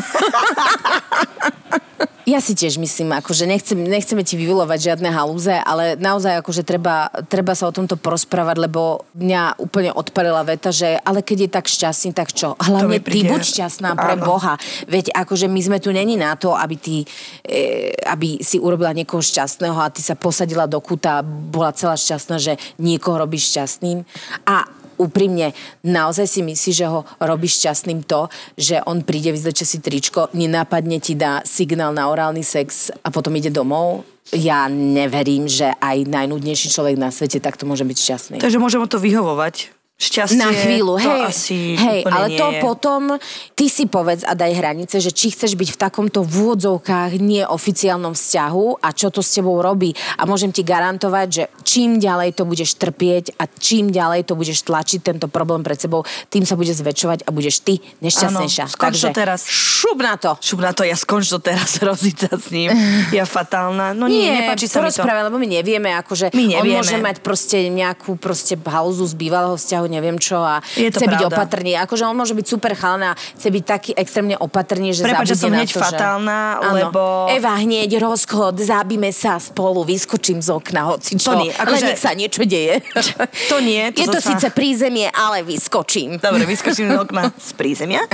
[SPEAKER 2] Ja si tiež myslím, akože nechcem, nechceme ti vyvolovať žiadne halúze, ale naozaj akože treba, treba sa o tomto porozprávať, lebo mňa úplne odpalila veta, že ale keď je tak šťastný, tak čo? Hlavne ty buď šťastná pre
[SPEAKER 3] Áno.
[SPEAKER 2] Boha. Veď akože my sme tu není na to, aby, ty, e, aby si urobila niekoho šťastného a ty sa posadila do kúta a bola celá šťastná, že niekoho robíš šťastným. A úprimne, naozaj si myslíš, že ho robíš šťastným to, že on príde, vyzleče si tričko, nenápadne ti dá signál na orálny sex a potom ide domov? Ja neverím, že aj najnudnejší človek na svete takto môže byť šťastný.
[SPEAKER 3] Takže môžem o to vyhovovať. Šťastie,
[SPEAKER 2] Na chvíľu,
[SPEAKER 3] to
[SPEAKER 2] hej,
[SPEAKER 3] asi
[SPEAKER 2] hej ale to
[SPEAKER 3] je.
[SPEAKER 2] potom, ty si povedz a daj hranice, že či chceš byť v takomto v úvodzovkách neoficiálnom vzťahu a čo to s tebou robí. A môžem ti garantovať, že čím ďalej to budeš trpieť a čím ďalej to budeš tlačiť tento problém pred sebou, tým sa bude zväčšovať a budeš ty nešťastnejšia.
[SPEAKER 3] Áno, skonč to teraz.
[SPEAKER 2] Šup na to.
[SPEAKER 3] Šup na to, ja skonč to teraz <laughs> roziť sa s ním. Ja fatálna. No nie,
[SPEAKER 2] Nie,
[SPEAKER 3] nepáči sa mi to.
[SPEAKER 2] lebo my nevieme, akože
[SPEAKER 3] My
[SPEAKER 2] on
[SPEAKER 3] nevieme.
[SPEAKER 2] môže mať proste nejakú proste pauzu z bývalého vzťahu, neviem čo a
[SPEAKER 3] Je to
[SPEAKER 2] chce byť
[SPEAKER 3] pravda.
[SPEAKER 2] opatrný. Akože on môže byť super chalná, chce byť taký extrémne opatrný, že
[SPEAKER 3] Prepáč, že som hneď fatálna,
[SPEAKER 2] Áno.
[SPEAKER 3] lebo-
[SPEAKER 2] Eva, hneď rozchod, zábime sa spolu, vyskočím z okna, hoci čo.
[SPEAKER 3] To nie, akože-
[SPEAKER 2] nech sa niečo deje. <laughs>
[SPEAKER 3] To nie, to
[SPEAKER 2] Je to
[SPEAKER 3] zasa-
[SPEAKER 2] síce prízemie, ale vyskočím.
[SPEAKER 3] Dobre, vyskočím z okna z prízemia. <laughs>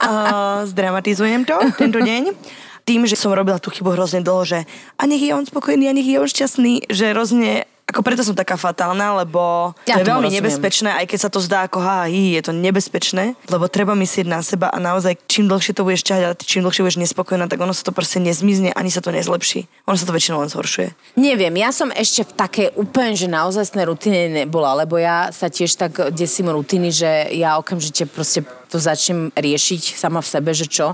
[SPEAKER 3] Uh, zdramatizujem to tento deň. Tým, že som robila tú chybu hrozne dlho, že a nech je on spokojný, a nech je on šťastný, že hrozne ako preto som taká fatálna, lebo
[SPEAKER 2] Ja
[SPEAKER 3] to je veľmi
[SPEAKER 2] rozumiem.
[SPEAKER 3] nebezpečné, aj keď sa to zdá ako hi, je to nebezpečné, lebo treba myslieť na seba a naozaj čím dlhšie to budeš ťahať a čím dlhšie budeš nespokojná, tak ono sa to proste nezmizne, ani sa to nezlepší. Ono sa to väčšinou len zhoršuje.
[SPEAKER 2] Neviem, ja som ešte v takej úplne, že naozajstnej rutine nebola, lebo ja sa tiež tak desím rutiny, že ja okamžite proste to začnem riešiť sama v sebe, že čo.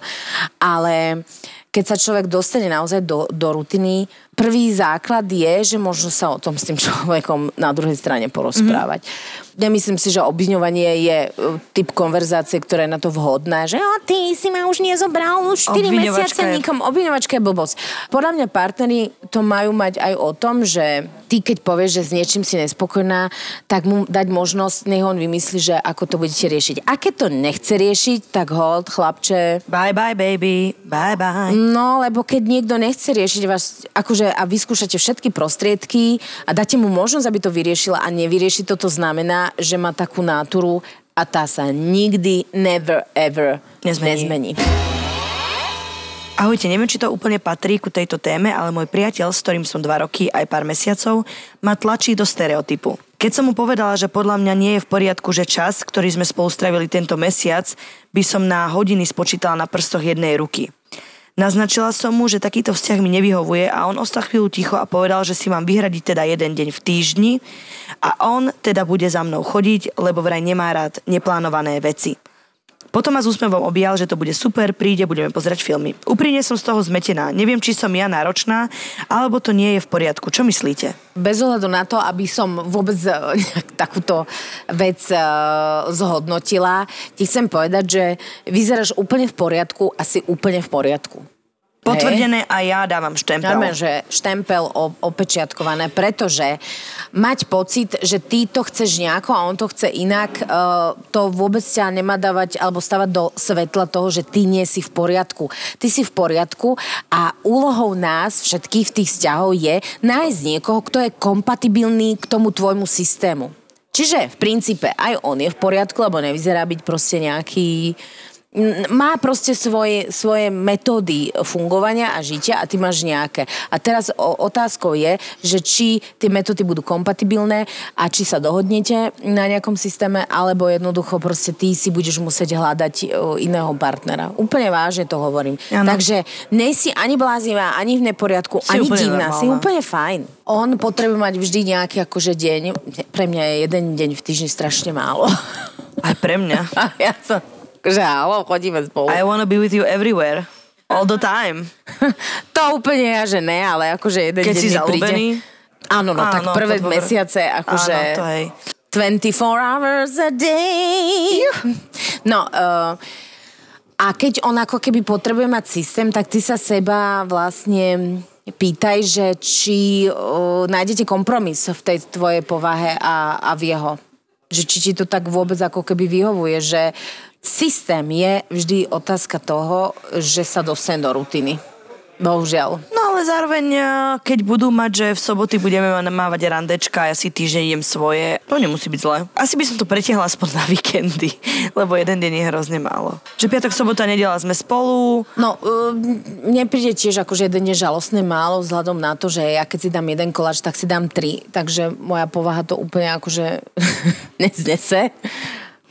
[SPEAKER 2] Ale keď sa človek dostane naozaj do, do rutiny, prvý základ je, že možno sa o tom s tým človekom na druhej strane porozprávať. Mm-hmm. Nemyslím si, že obviňovanie je e, typ konverzácie, ktorá je na to vhodná, že o, ty si ma už nezobral už 4
[SPEAKER 3] Obviňovačka
[SPEAKER 2] mesiace
[SPEAKER 3] je-
[SPEAKER 2] nikom. Obviňovačka je blbosť. Podľa mňa partneri to majú mať aj o tom, že ty keď povieš, že s niečím si nespokojná, tak mu dať možnosť, nech on vymyslí, že ako to budete riešiť. A keď to nechce riešiť, tak hold, chlapče,
[SPEAKER 3] Bye bye baby, bye bye.
[SPEAKER 2] No, lebo keď niekto nechce riešiť vás, akože a vyskúšate všetky prostriedky a dáte mu možnosť, aby to vyriešila a nevyrieši to, to znamená, že má takú náturu a tá sa nikdy, never, ever
[SPEAKER 3] Nezmení.
[SPEAKER 2] nezmení.
[SPEAKER 3] Ahojte, neviem, či to úplne patrí ku tejto téme, ale môj priateľ, s ktorým som dva roky aj pár mesiacov, ma tlačí do stereotypu. Keď som mu povedala, že podľa mňa nie je v poriadku, že čas, ktorý sme spolu strávili tento mesiac, by som na hodiny spočítala na prstoch jednej ruky. Naznačila som mu, že takýto vzťah mi nevyhovuje a on ostal chvíľu ticho a povedal, že si mám vyhradiť teda jeden deň v týždni a on teda bude za mnou chodiť, lebo vraj nemá rád neplánované veci. Potom ma s úsmevom objal, že to bude super, príde, budeme pozerať filmy. Úprimne som z toho zmetená. Neviem, či som ja náročná, alebo to nie je v poriadku. Čo myslíte?
[SPEAKER 2] Bez ohľadu na to, aby som vôbec nejak takúto vec eh, zhodnotila, ti chcem povedať, že vyzeráš úplne v poriadku a si úplne v poriadku.
[SPEAKER 3] Potvrdené a ja dávam štempel.
[SPEAKER 2] Normálne, že štempel opečiatkované, pretože mať pocit, že ty to chceš nejako a on to chce inak, uh, to vôbec ťa nemá dávať alebo stavať do svetla toho, že ty nie si v poriadku. Ty si v poriadku a úlohou nás všetkých v tých vzťahov je nájsť niekoho, kto je kompatibilný k tomu tvojmu systému. Čiže v princípe aj on je v poriadku, lebo nevyzerá byť proste nejaký má proste svoje, svoje metódy fungovania a žitia a ty máš nejaké. A teraz o, otázkou je, že či tie metódy budú kompatibilné a či sa dohodnete na nejakom systéme, alebo jednoducho proste ty si budeš musieť hľadať o, iného partnera. Úplne vážne to hovorím.
[SPEAKER 3] Áno.
[SPEAKER 2] Takže nej si ani bláznivá, ani v neporiadku,
[SPEAKER 3] Si
[SPEAKER 2] ani divná. Si
[SPEAKER 3] normálna.
[SPEAKER 2] úplne fajn. On potrebuje mať vždy nejaký akože deň. Pre mňa je jeden deň v týždni strašne málo.
[SPEAKER 3] Aj pre mňa. <laughs>
[SPEAKER 2] A ja som, že álo, chodíme spolu.
[SPEAKER 3] I wanna be with you everywhere. All the time. <laughs>
[SPEAKER 2] to úplne ja, že ne, ale akože jeden
[SPEAKER 3] Keď
[SPEAKER 2] deň
[SPEAKER 3] si zalúbený?
[SPEAKER 2] Áno, no tak
[SPEAKER 3] Áno,
[SPEAKER 2] prvé
[SPEAKER 3] to
[SPEAKER 2] mesiace, akože...
[SPEAKER 3] Áno, to hej.
[SPEAKER 2] 24 hours a day. No, uh, a keď on ako keby potrebuje mať systém, tak ty sa seba vlastne pýtaj, že či uh, nájdete kompromis v tej tvojej povahe a, a v jeho. Že či ti to tak vôbec ako keby vyhovuje, že systém je vždy otázka toho, že sa dostane do rutiny. Bohužiaľ.
[SPEAKER 3] No zároveň, eh, keď budú mať, že v soboty budeme mávať randečka a ja si týždeň idem svoje, to nemusí byť zle. Asi by som to pretiahla aspoň na víkendy, <laughs> lebo jeden deň je hrozne málo. Že piatok, sobota, nedela sme spolu,
[SPEAKER 2] No, uh, mne príde tiež akože jeden je žalostné málo vzhľadom na to, že ja keď si dám jeden koláč, tak si dám tri. Takže moja povaha to úplne akože <laughs> neznese.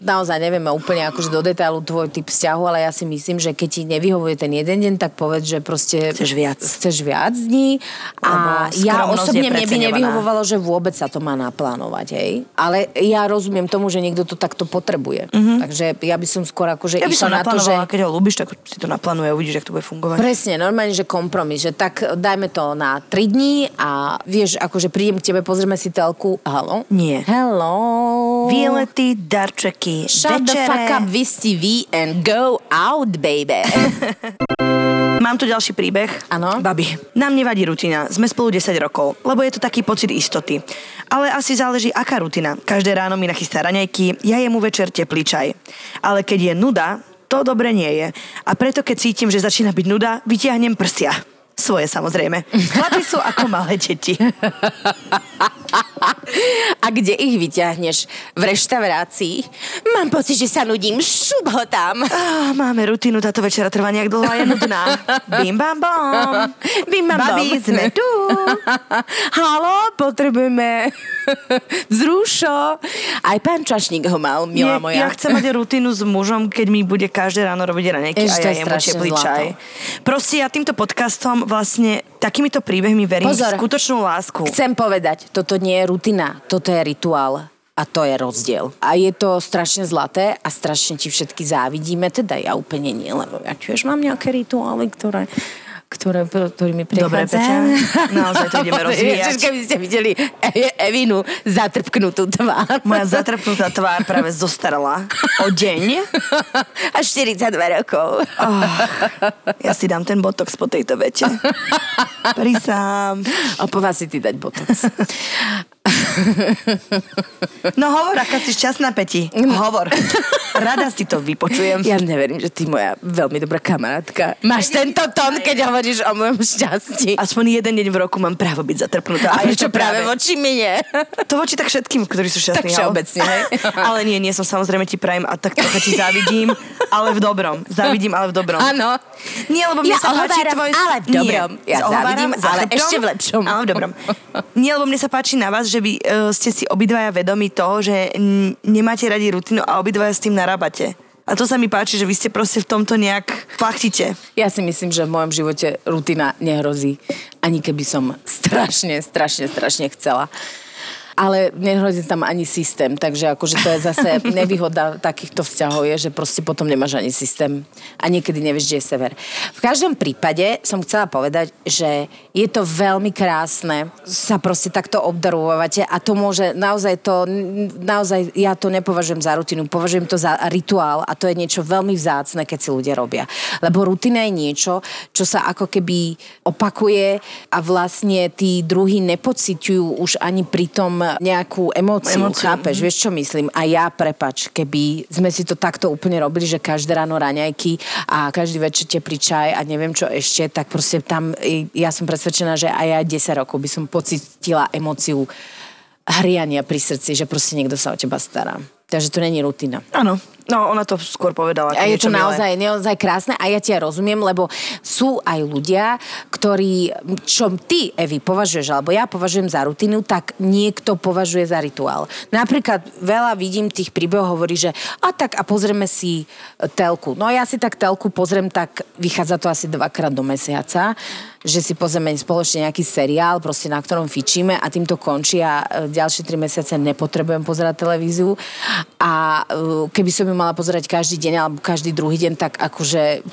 [SPEAKER 2] Naozaj nevieme úplne akože do detailu tvoj typ vzťahu, ale ja si myslím, že keď ti nevyhovuje ten jeden deň, tak povedz, že proste...
[SPEAKER 3] Chceš viac.
[SPEAKER 2] Chceš viac dní. A ja osobne mne by nevyhovovalo, že vôbec sa to má naplánovať, hej. Ale ja rozumiem tomu, že niekto to takto potrebuje. Takže ja by som skôr akože
[SPEAKER 3] ja by som
[SPEAKER 2] na to, že...
[SPEAKER 3] keď ho ľúbiš, tak si to naplánuje a uvidíš, jak to bude fungovať.
[SPEAKER 2] Presne, normálne, že kompromis, že tak dajme to na 3 dní a vieš, akože prídem k tebe, pozrieme si telku, halo?
[SPEAKER 3] Nie.
[SPEAKER 2] Hello?
[SPEAKER 3] Výlety, darčeky,
[SPEAKER 2] Shut the
[SPEAKER 3] večere.
[SPEAKER 2] fuck up, Vis TV and go out, baby. <laughs>
[SPEAKER 3] Mám tu ďalší príbeh.
[SPEAKER 2] Áno.
[SPEAKER 3] Babi, nám nevadí rutina. Sme spolu 10 rokov, lebo je to taký pocit istoty. Ale asi záleží, aká rutina. Každé ráno mi nachystá raňajky, ja jemu večer teplý čaj. Ale keď je nuda, to dobre nie je. A preto, keď cítim, že začína byť nuda, vytiahnem prstia. Svoje samozrejme. Chlapi sú ako malé deti. <laughs> <laughs>
[SPEAKER 2] A kde ich vyťahneš? V reštaurácii? Mám pocit, že sa nudím, šup ho tam.
[SPEAKER 3] Ah, máme rutinu, táto večera trvá nejak dlho a je nudná. <laughs> Bim bam bom.
[SPEAKER 2] Bim, bam,
[SPEAKER 3] Babi,
[SPEAKER 2] bom.
[SPEAKER 3] sme tu. <laughs>
[SPEAKER 2] Halo, potrebujeme vzrušo. Aj pán Čašník ho mal, milá
[SPEAKER 3] Nie,
[SPEAKER 2] moja.
[SPEAKER 3] Ja chcem mať rutinu s mužom, keď mi bude každé ráno robiť raňajky a ja
[SPEAKER 2] je
[SPEAKER 3] jemu
[SPEAKER 2] strašne
[SPEAKER 3] teplý čaj. Proste ja týmto podcastom vlastne takýmito príbehmi verím
[SPEAKER 2] Pozor.
[SPEAKER 3] v skutočnú lásku.
[SPEAKER 2] Chcem povedať, toto nie je rutina, toto je rituál. A to je rozdiel. A je to strašne zlaté a strašne ti všetky závidíme, teda ja úplne nie, lebo ja tiež mám nejaké rituály, ktoré ktoré, ktorými
[SPEAKER 3] Dobre,
[SPEAKER 2] prechádza.
[SPEAKER 3] Peťa, <laughs> naozaj to ideme rozvíjať.
[SPEAKER 2] Ježiš, keby ste videli E- Evinu zatrpknutú tvár.
[SPEAKER 3] Moja zatrpnutá tvár práve zostarala o deň.
[SPEAKER 2] Až 42 rokov.
[SPEAKER 3] Ja si dám ten botox po tejto vete. Prísám.
[SPEAKER 2] A po vás si ty dať botox. <laughs>
[SPEAKER 3] No hovor, aká si šťastná, Peti. Hovor. Rada si to vypočujem.
[SPEAKER 2] Ja neverím, že ty moja veľmi dobrá kamarátka. Máš tento tón, keď hovoríš o mojom šťastí.
[SPEAKER 3] Aspoň jeden deň v roku mám právo byť zatrpnutá.
[SPEAKER 2] A
[SPEAKER 3] je
[SPEAKER 2] prečo práve voči mne?
[SPEAKER 3] To voči tak všetkým, ktorí sú šťastní.
[SPEAKER 2] Tak všeobecne, hej. <laughs>
[SPEAKER 3] ale nie, nie som samozrejme ti prajem a tak trocha ti závidím, ale v dobrom. Závidím, ale v dobrom.
[SPEAKER 2] Áno.
[SPEAKER 3] Nie, lebo mne
[SPEAKER 2] Ja
[SPEAKER 3] sa páči tvoj...
[SPEAKER 2] ale v dobrom.
[SPEAKER 3] Nie,
[SPEAKER 2] Ja závidím, ale ešte v lepšom.
[SPEAKER 3] Ale v dobrom. Nie, lebo mne sa páči na vás, že vy uh, ste si obidvaja vedomi toho, že nemáte radi rutinu a obidvaja s tým narábate. A to sa mi páči, že vy ste proste v tomto nejak plachtite.
[SPEAKER 2] Ja si myslím, že v mojom živote rutina nehrozí, ani keby som <laughs> strašne, strašne, strašne chcela. Ale nehrozí tam ani systém, takže akože to je zase <laughs> nevýhoda takýchto vzťahov je, že proste potom nemáš ani systém a niekedy nevieš, kde je sever. V každom prípade som chcela povedať, že je to veľmi krásne sa proste takto obdarovávate a to môže naozaj to, naozaj ja to nepovažujem za rutinu, považujem to za rituál a to je niečo veľmi vzácne, keď si ľudia robia. Lebo rutina je niečo, čo sa ako keby opakuje a vlastne tí druhí nepociťujú už ani pri tom nejakú emóciu,
[SPEAKER 3] Emóciu,
[SPEAKER 2] chápeš, vieš čo myslím? A ja, prepač, keby sme si to takto úplne robili, že každé ráno raňajky a každý večer teplý čaj a neviem čo ešte, tak proste tam, ja som presvedčená, že aj ja 10 rokov by som pocitila emóciu hriania pri srdci, že proste niekto sa o teba stará. Takže to není rutina.
[SPEAKER 3] Áno. No, ona to skôr povedala.
[SPEAKER 2] A je to
[SPEAKER 3] milé.
[SPEAKER 2] naozaj, naozaj krásne a ja ťa rozumiem, lebo sú aj ľudia, ktorí, čo ty, Evi, považuješ, alebo ja považujem za rutinu, tak niekto považuje za rituál. Napríklad veľa vidím tých príbehov, hovorí, že a tak a pozrieme si telku. No ja si tak telku pozriem, tak vychádza to asi dvakrát do mesiaca, že si pozrieme spoločne nejaký seriál, proste na ktorom fičíme a týmto končí a e, ďalšie tri mesiace nepotrebujem pozerať televíziu. A e, keby som ju mala pozerať každý deň alebo každý druhý deň, tak akože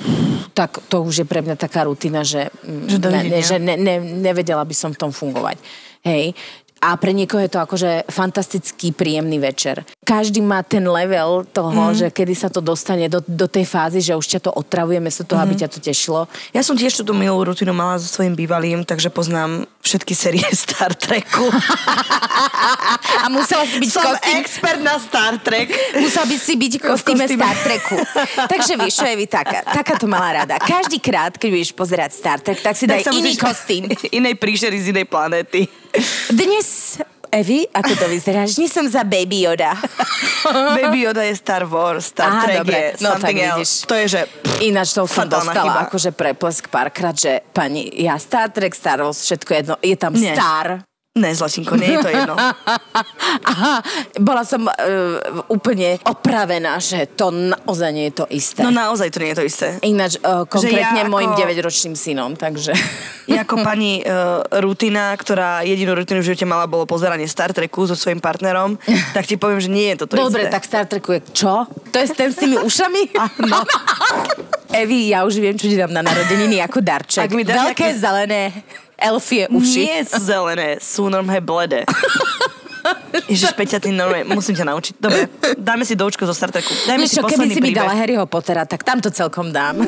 [SPEAKER 2] tak to už je pre mňa taká rutina, že, mm,
[SPEAKER 3] Že
[SPEAKER 2] ne, ne, že ne, ne, nevedela by som v tom fungovať. Hej. A pre niekoho je to akože fantastický, príjemný večer. Každý má ten level toho, mm. že kedy sa to dostane do, do tej fázy, že už ťa to otravuje, miesto toho, mm. aby ťa to tešilo.
[SPEAKER 3] Ja som tiež túto milú rutinu mala so svojím bývalým, takže poznám všetky série <laughs> Star Treku.
[SPEAKER 2] A musela si byť
[SPEAKER 3] Som
[SPEAKER 2] kostým,
[SPEAKER 3] expert na Star Trek.
[SPEAKER 2] musel by si byť kostýme
[SPEAKER 3] kostýme.
[SPEAKER 2] Star Treku. Takže vieš, čo je vy taká, taká to mala rada. Každý krát, keď budeš pozerať Star Trek, tak si daj
[SPEAKER 3] sa
[SPEAKER 2] iný kostým. <laughs>
[SPEAKER 3] Inej príšery z inej planéty.
[SPEAKER 2] Dnes, Evi, ako to vyzeráš? Dnes som za Baby Yoda. <laughs>
[SPEAKER 3] Baby Yoda je Star Wars, Star
[SPEAKER 2] Aha,
[SPEAKER 3] Trek
[SPEAKER 2] dobre.
[SPEAKER 3] je
[SPEAKER 2] No,
[SPEAKER 3] something
[SPEAKER 2] tak
[SPEAKER 3] else. To je, že...
[SPEAKER 2] Ináč to som dostala
[SPEAKER 3] chyba.
[SPEAKER 2] akože preplesk párkrát, že pani, ja Star Trek, Star Wars, všetko jedno, je tam
[SPEAKER 3] Nie.
[SPEAKER 2] Star.
[SPEAKER 3] Ne, Zlatinko, nie je to jedno. <laughs>
[SPEAKER 2] Aha, bola som uh, úplne opravená, že to naozaj nie je to isté.
[SPEAKER 3] No naozaj to nie je to isté.
[SPEAKER 2] Ináč uh, konkrétne
[SPEAKER 3] ja
[SPEAKER 2] mojim
[SPEAKER 3] ako-
[SPEAKER 2] 9-ročným synom, takže...
[SPEAKER 3] Ja ako pani uh, rutina, ktorá jedinú rutinu v živote mala, bolo pozeranie Star Treku so svojím partnerom, <laughs> tak ti poviem, že nie je to to
[SPEAKER 2] Dobre,
[SPEAKER 3] isté.
[SPEAKER 2] tak Star Treku je čo? To je ten s tými ušami? <laughs>
[SPEAKER 3] Áno.
[SPEAKER 2] Evi, ja už viem, čo ti dám na narodeniny ako darček.
[SPEAKER 3] Ak mi
[SPEAKER 2] Veľké
[SPEAKER 3] nejaké-
[SPEAKER 2] zelené elfie uši.
[SPEAKER 3] Nie zelené, sú normálne bledé. <laughs> Ježiš, Peťa, ty normálne, musím ťa naučiť. Dobre, dáme si doučko zo Star Treku. Dajme
[SPEAKER 2] Vieš
[SPEAKER 3] si
[SPEAKER 2] čo, keby si mi dala Harryho Pottera, tak tam to celkom dám.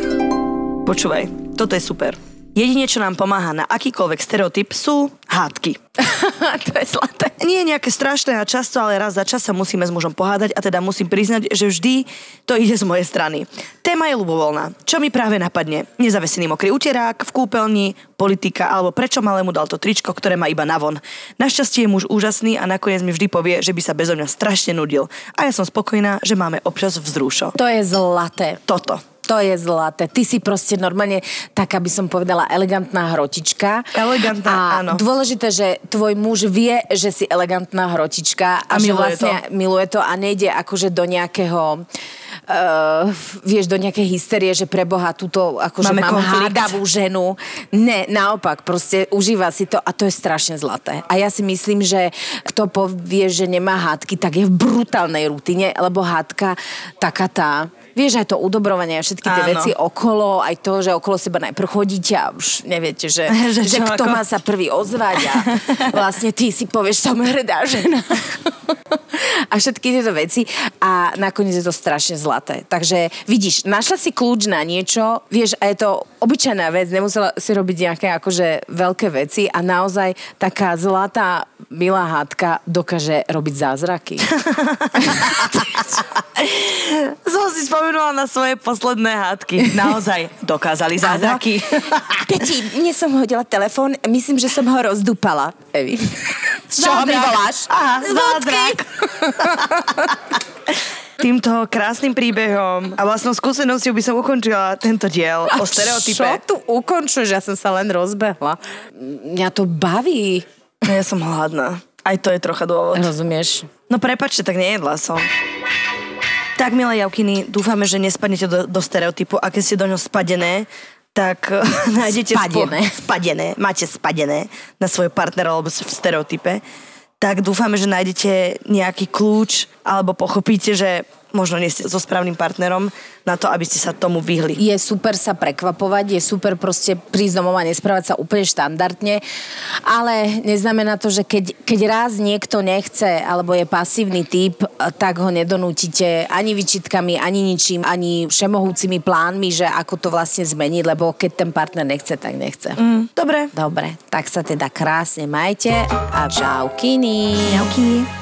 [SPEAKER 3] Počúvaj, toto je super. Jedine, čo nám pomáha na akýkoľvek stereotyp, sú hádky. <laughs>
[SPEAKER 2] to je zlaté.
[SPEAKER 3] Nie je nejaké strašné a často, ale raz za čas sa musíme s mužom pohádať a teda musím priznať, že vždy to ide z mojej strany. Téma je ľubovoľná. Čo mi práve napadne? Nezavesený mokrý uterák, v kúpeľni, politika alebo prečo malému dal to tričko, ktoré má iba navon. Našťastie je muž úžasný a nakoniec mi vždy povie, že by sa bezo mňa strašne nudil. A ja som spokojná, že máme občas vzrušo.
[SPEAKER 2] To je zlaté.
[SPEAKER 3] Toto.
[SPEAKER 2] To je zlaté. Ty si proste normálne, tak aby som povedala, elegantná hrotička.
[SPEAKER 3] Elegantná,
[SPEAKER 2] a
[SPEAKER 3] áno.
[SPEAKER 2] dôležité, že tvoj muž vie, že si elegantná hrotička a,
[SPEAKER 3] A
[SPEAKER 2] že vlastne miluje to a nejde akože do nejakého uh, uh, vieš, do nejakej hysterie, že preboha túto, akože
[SPEAKER 3] Máme
[SPEAKER 2] mám
[SPEAKER 3] konflikt.
[SPEAKER 2] hádavú ženu. Ne, naopak, proste užíva si to a to je strašne zlaté. A ja si myslím, že kto povie, že nemá hádky, tak je v brutálnej rutine, lebo hádka taká tá Vieš, aj to udobrovanie všetky tie
[SPEAKER 3] Áno.
[SPEAKER 2] veci okolo, aj to, že okolo seba najprv chodíte a už neviete, že, <laughs>
[SPEAKER 3] Že
[SPEAKER 2] že, kto
[SPEAKER 3] ako?
[SPEAKER 2] má sa prvý ozvať a <laughs> vlastne ty si povieš, som hrdá žena. a všetky tieto veci a nakoniec je to strašne zlaté. Takže vidíš, našla si kľúč na niečo, vieš, a je to obyčajná vec, nemusela si robiť nejaké akože veľké veci a naozaj taká zlatá milá hádka dokáže robiť zázraky. <laughs>
[SPEAKER 3] Som si spomenula na svoje posledné hádky. Naozaj dokázali zázraky. <laughs>
[SPEAKER 5] Peti, mne som hodila telefón, myslím, že som ho rozdupala.
[SPEAKER 2] Evi. Z čoho mi voláš?
[SPEAKER 3] Aha, zázrak. Týmto krásnym príbehom a vlastnou skúsenosťou by som ukončila tento diel o stereotype.
[SPEAKER 2] Čo tu ukončuješ? Ja som sa len rozbehla. Mňa to baví.
[SPEAKER 3] No, Ja som hladná. Aj to je trocha dôvod.
[SPEAKER 2] Rozumieš?
[SPEAKER 3] No prepačte, tak nejedla som. Tak, milé javkiny, dúfame, že nespadnete do, do stereotypu. A keď ste do ňo spadené, tak <laughs> nájdete...
[SPEAKER 2] Spadené.
[SPEAKER 3] spadené. Máte spadené na svoj partner alebo v stereotype. Tak dúfame, že nájdete nejaký kľúč alebo pochopíte, že možno nie ste so správnym partnerom na to, aby ste sa tomu vyhli.
[SPEAKER 2] Je super sa prekvapovať, je super proste prísť domov a nesprávať sa úplne štandardne, ale neznamená to, že keď, keď raz niekto nechce alebo je pasívny typ, tak ho nedonútite ani vyčitkami, ani ničím, ani všemohúcimi plánmi, že ako to vlastne zmeniť, lebo keď ten partner nechce, tak nechce. Mm.
[SPEAKER 3] Dobre.
[SPEAKER 2] Dobre, tak sa teda krásne majte a čaukiny.
[SPEAKER 3] Javky.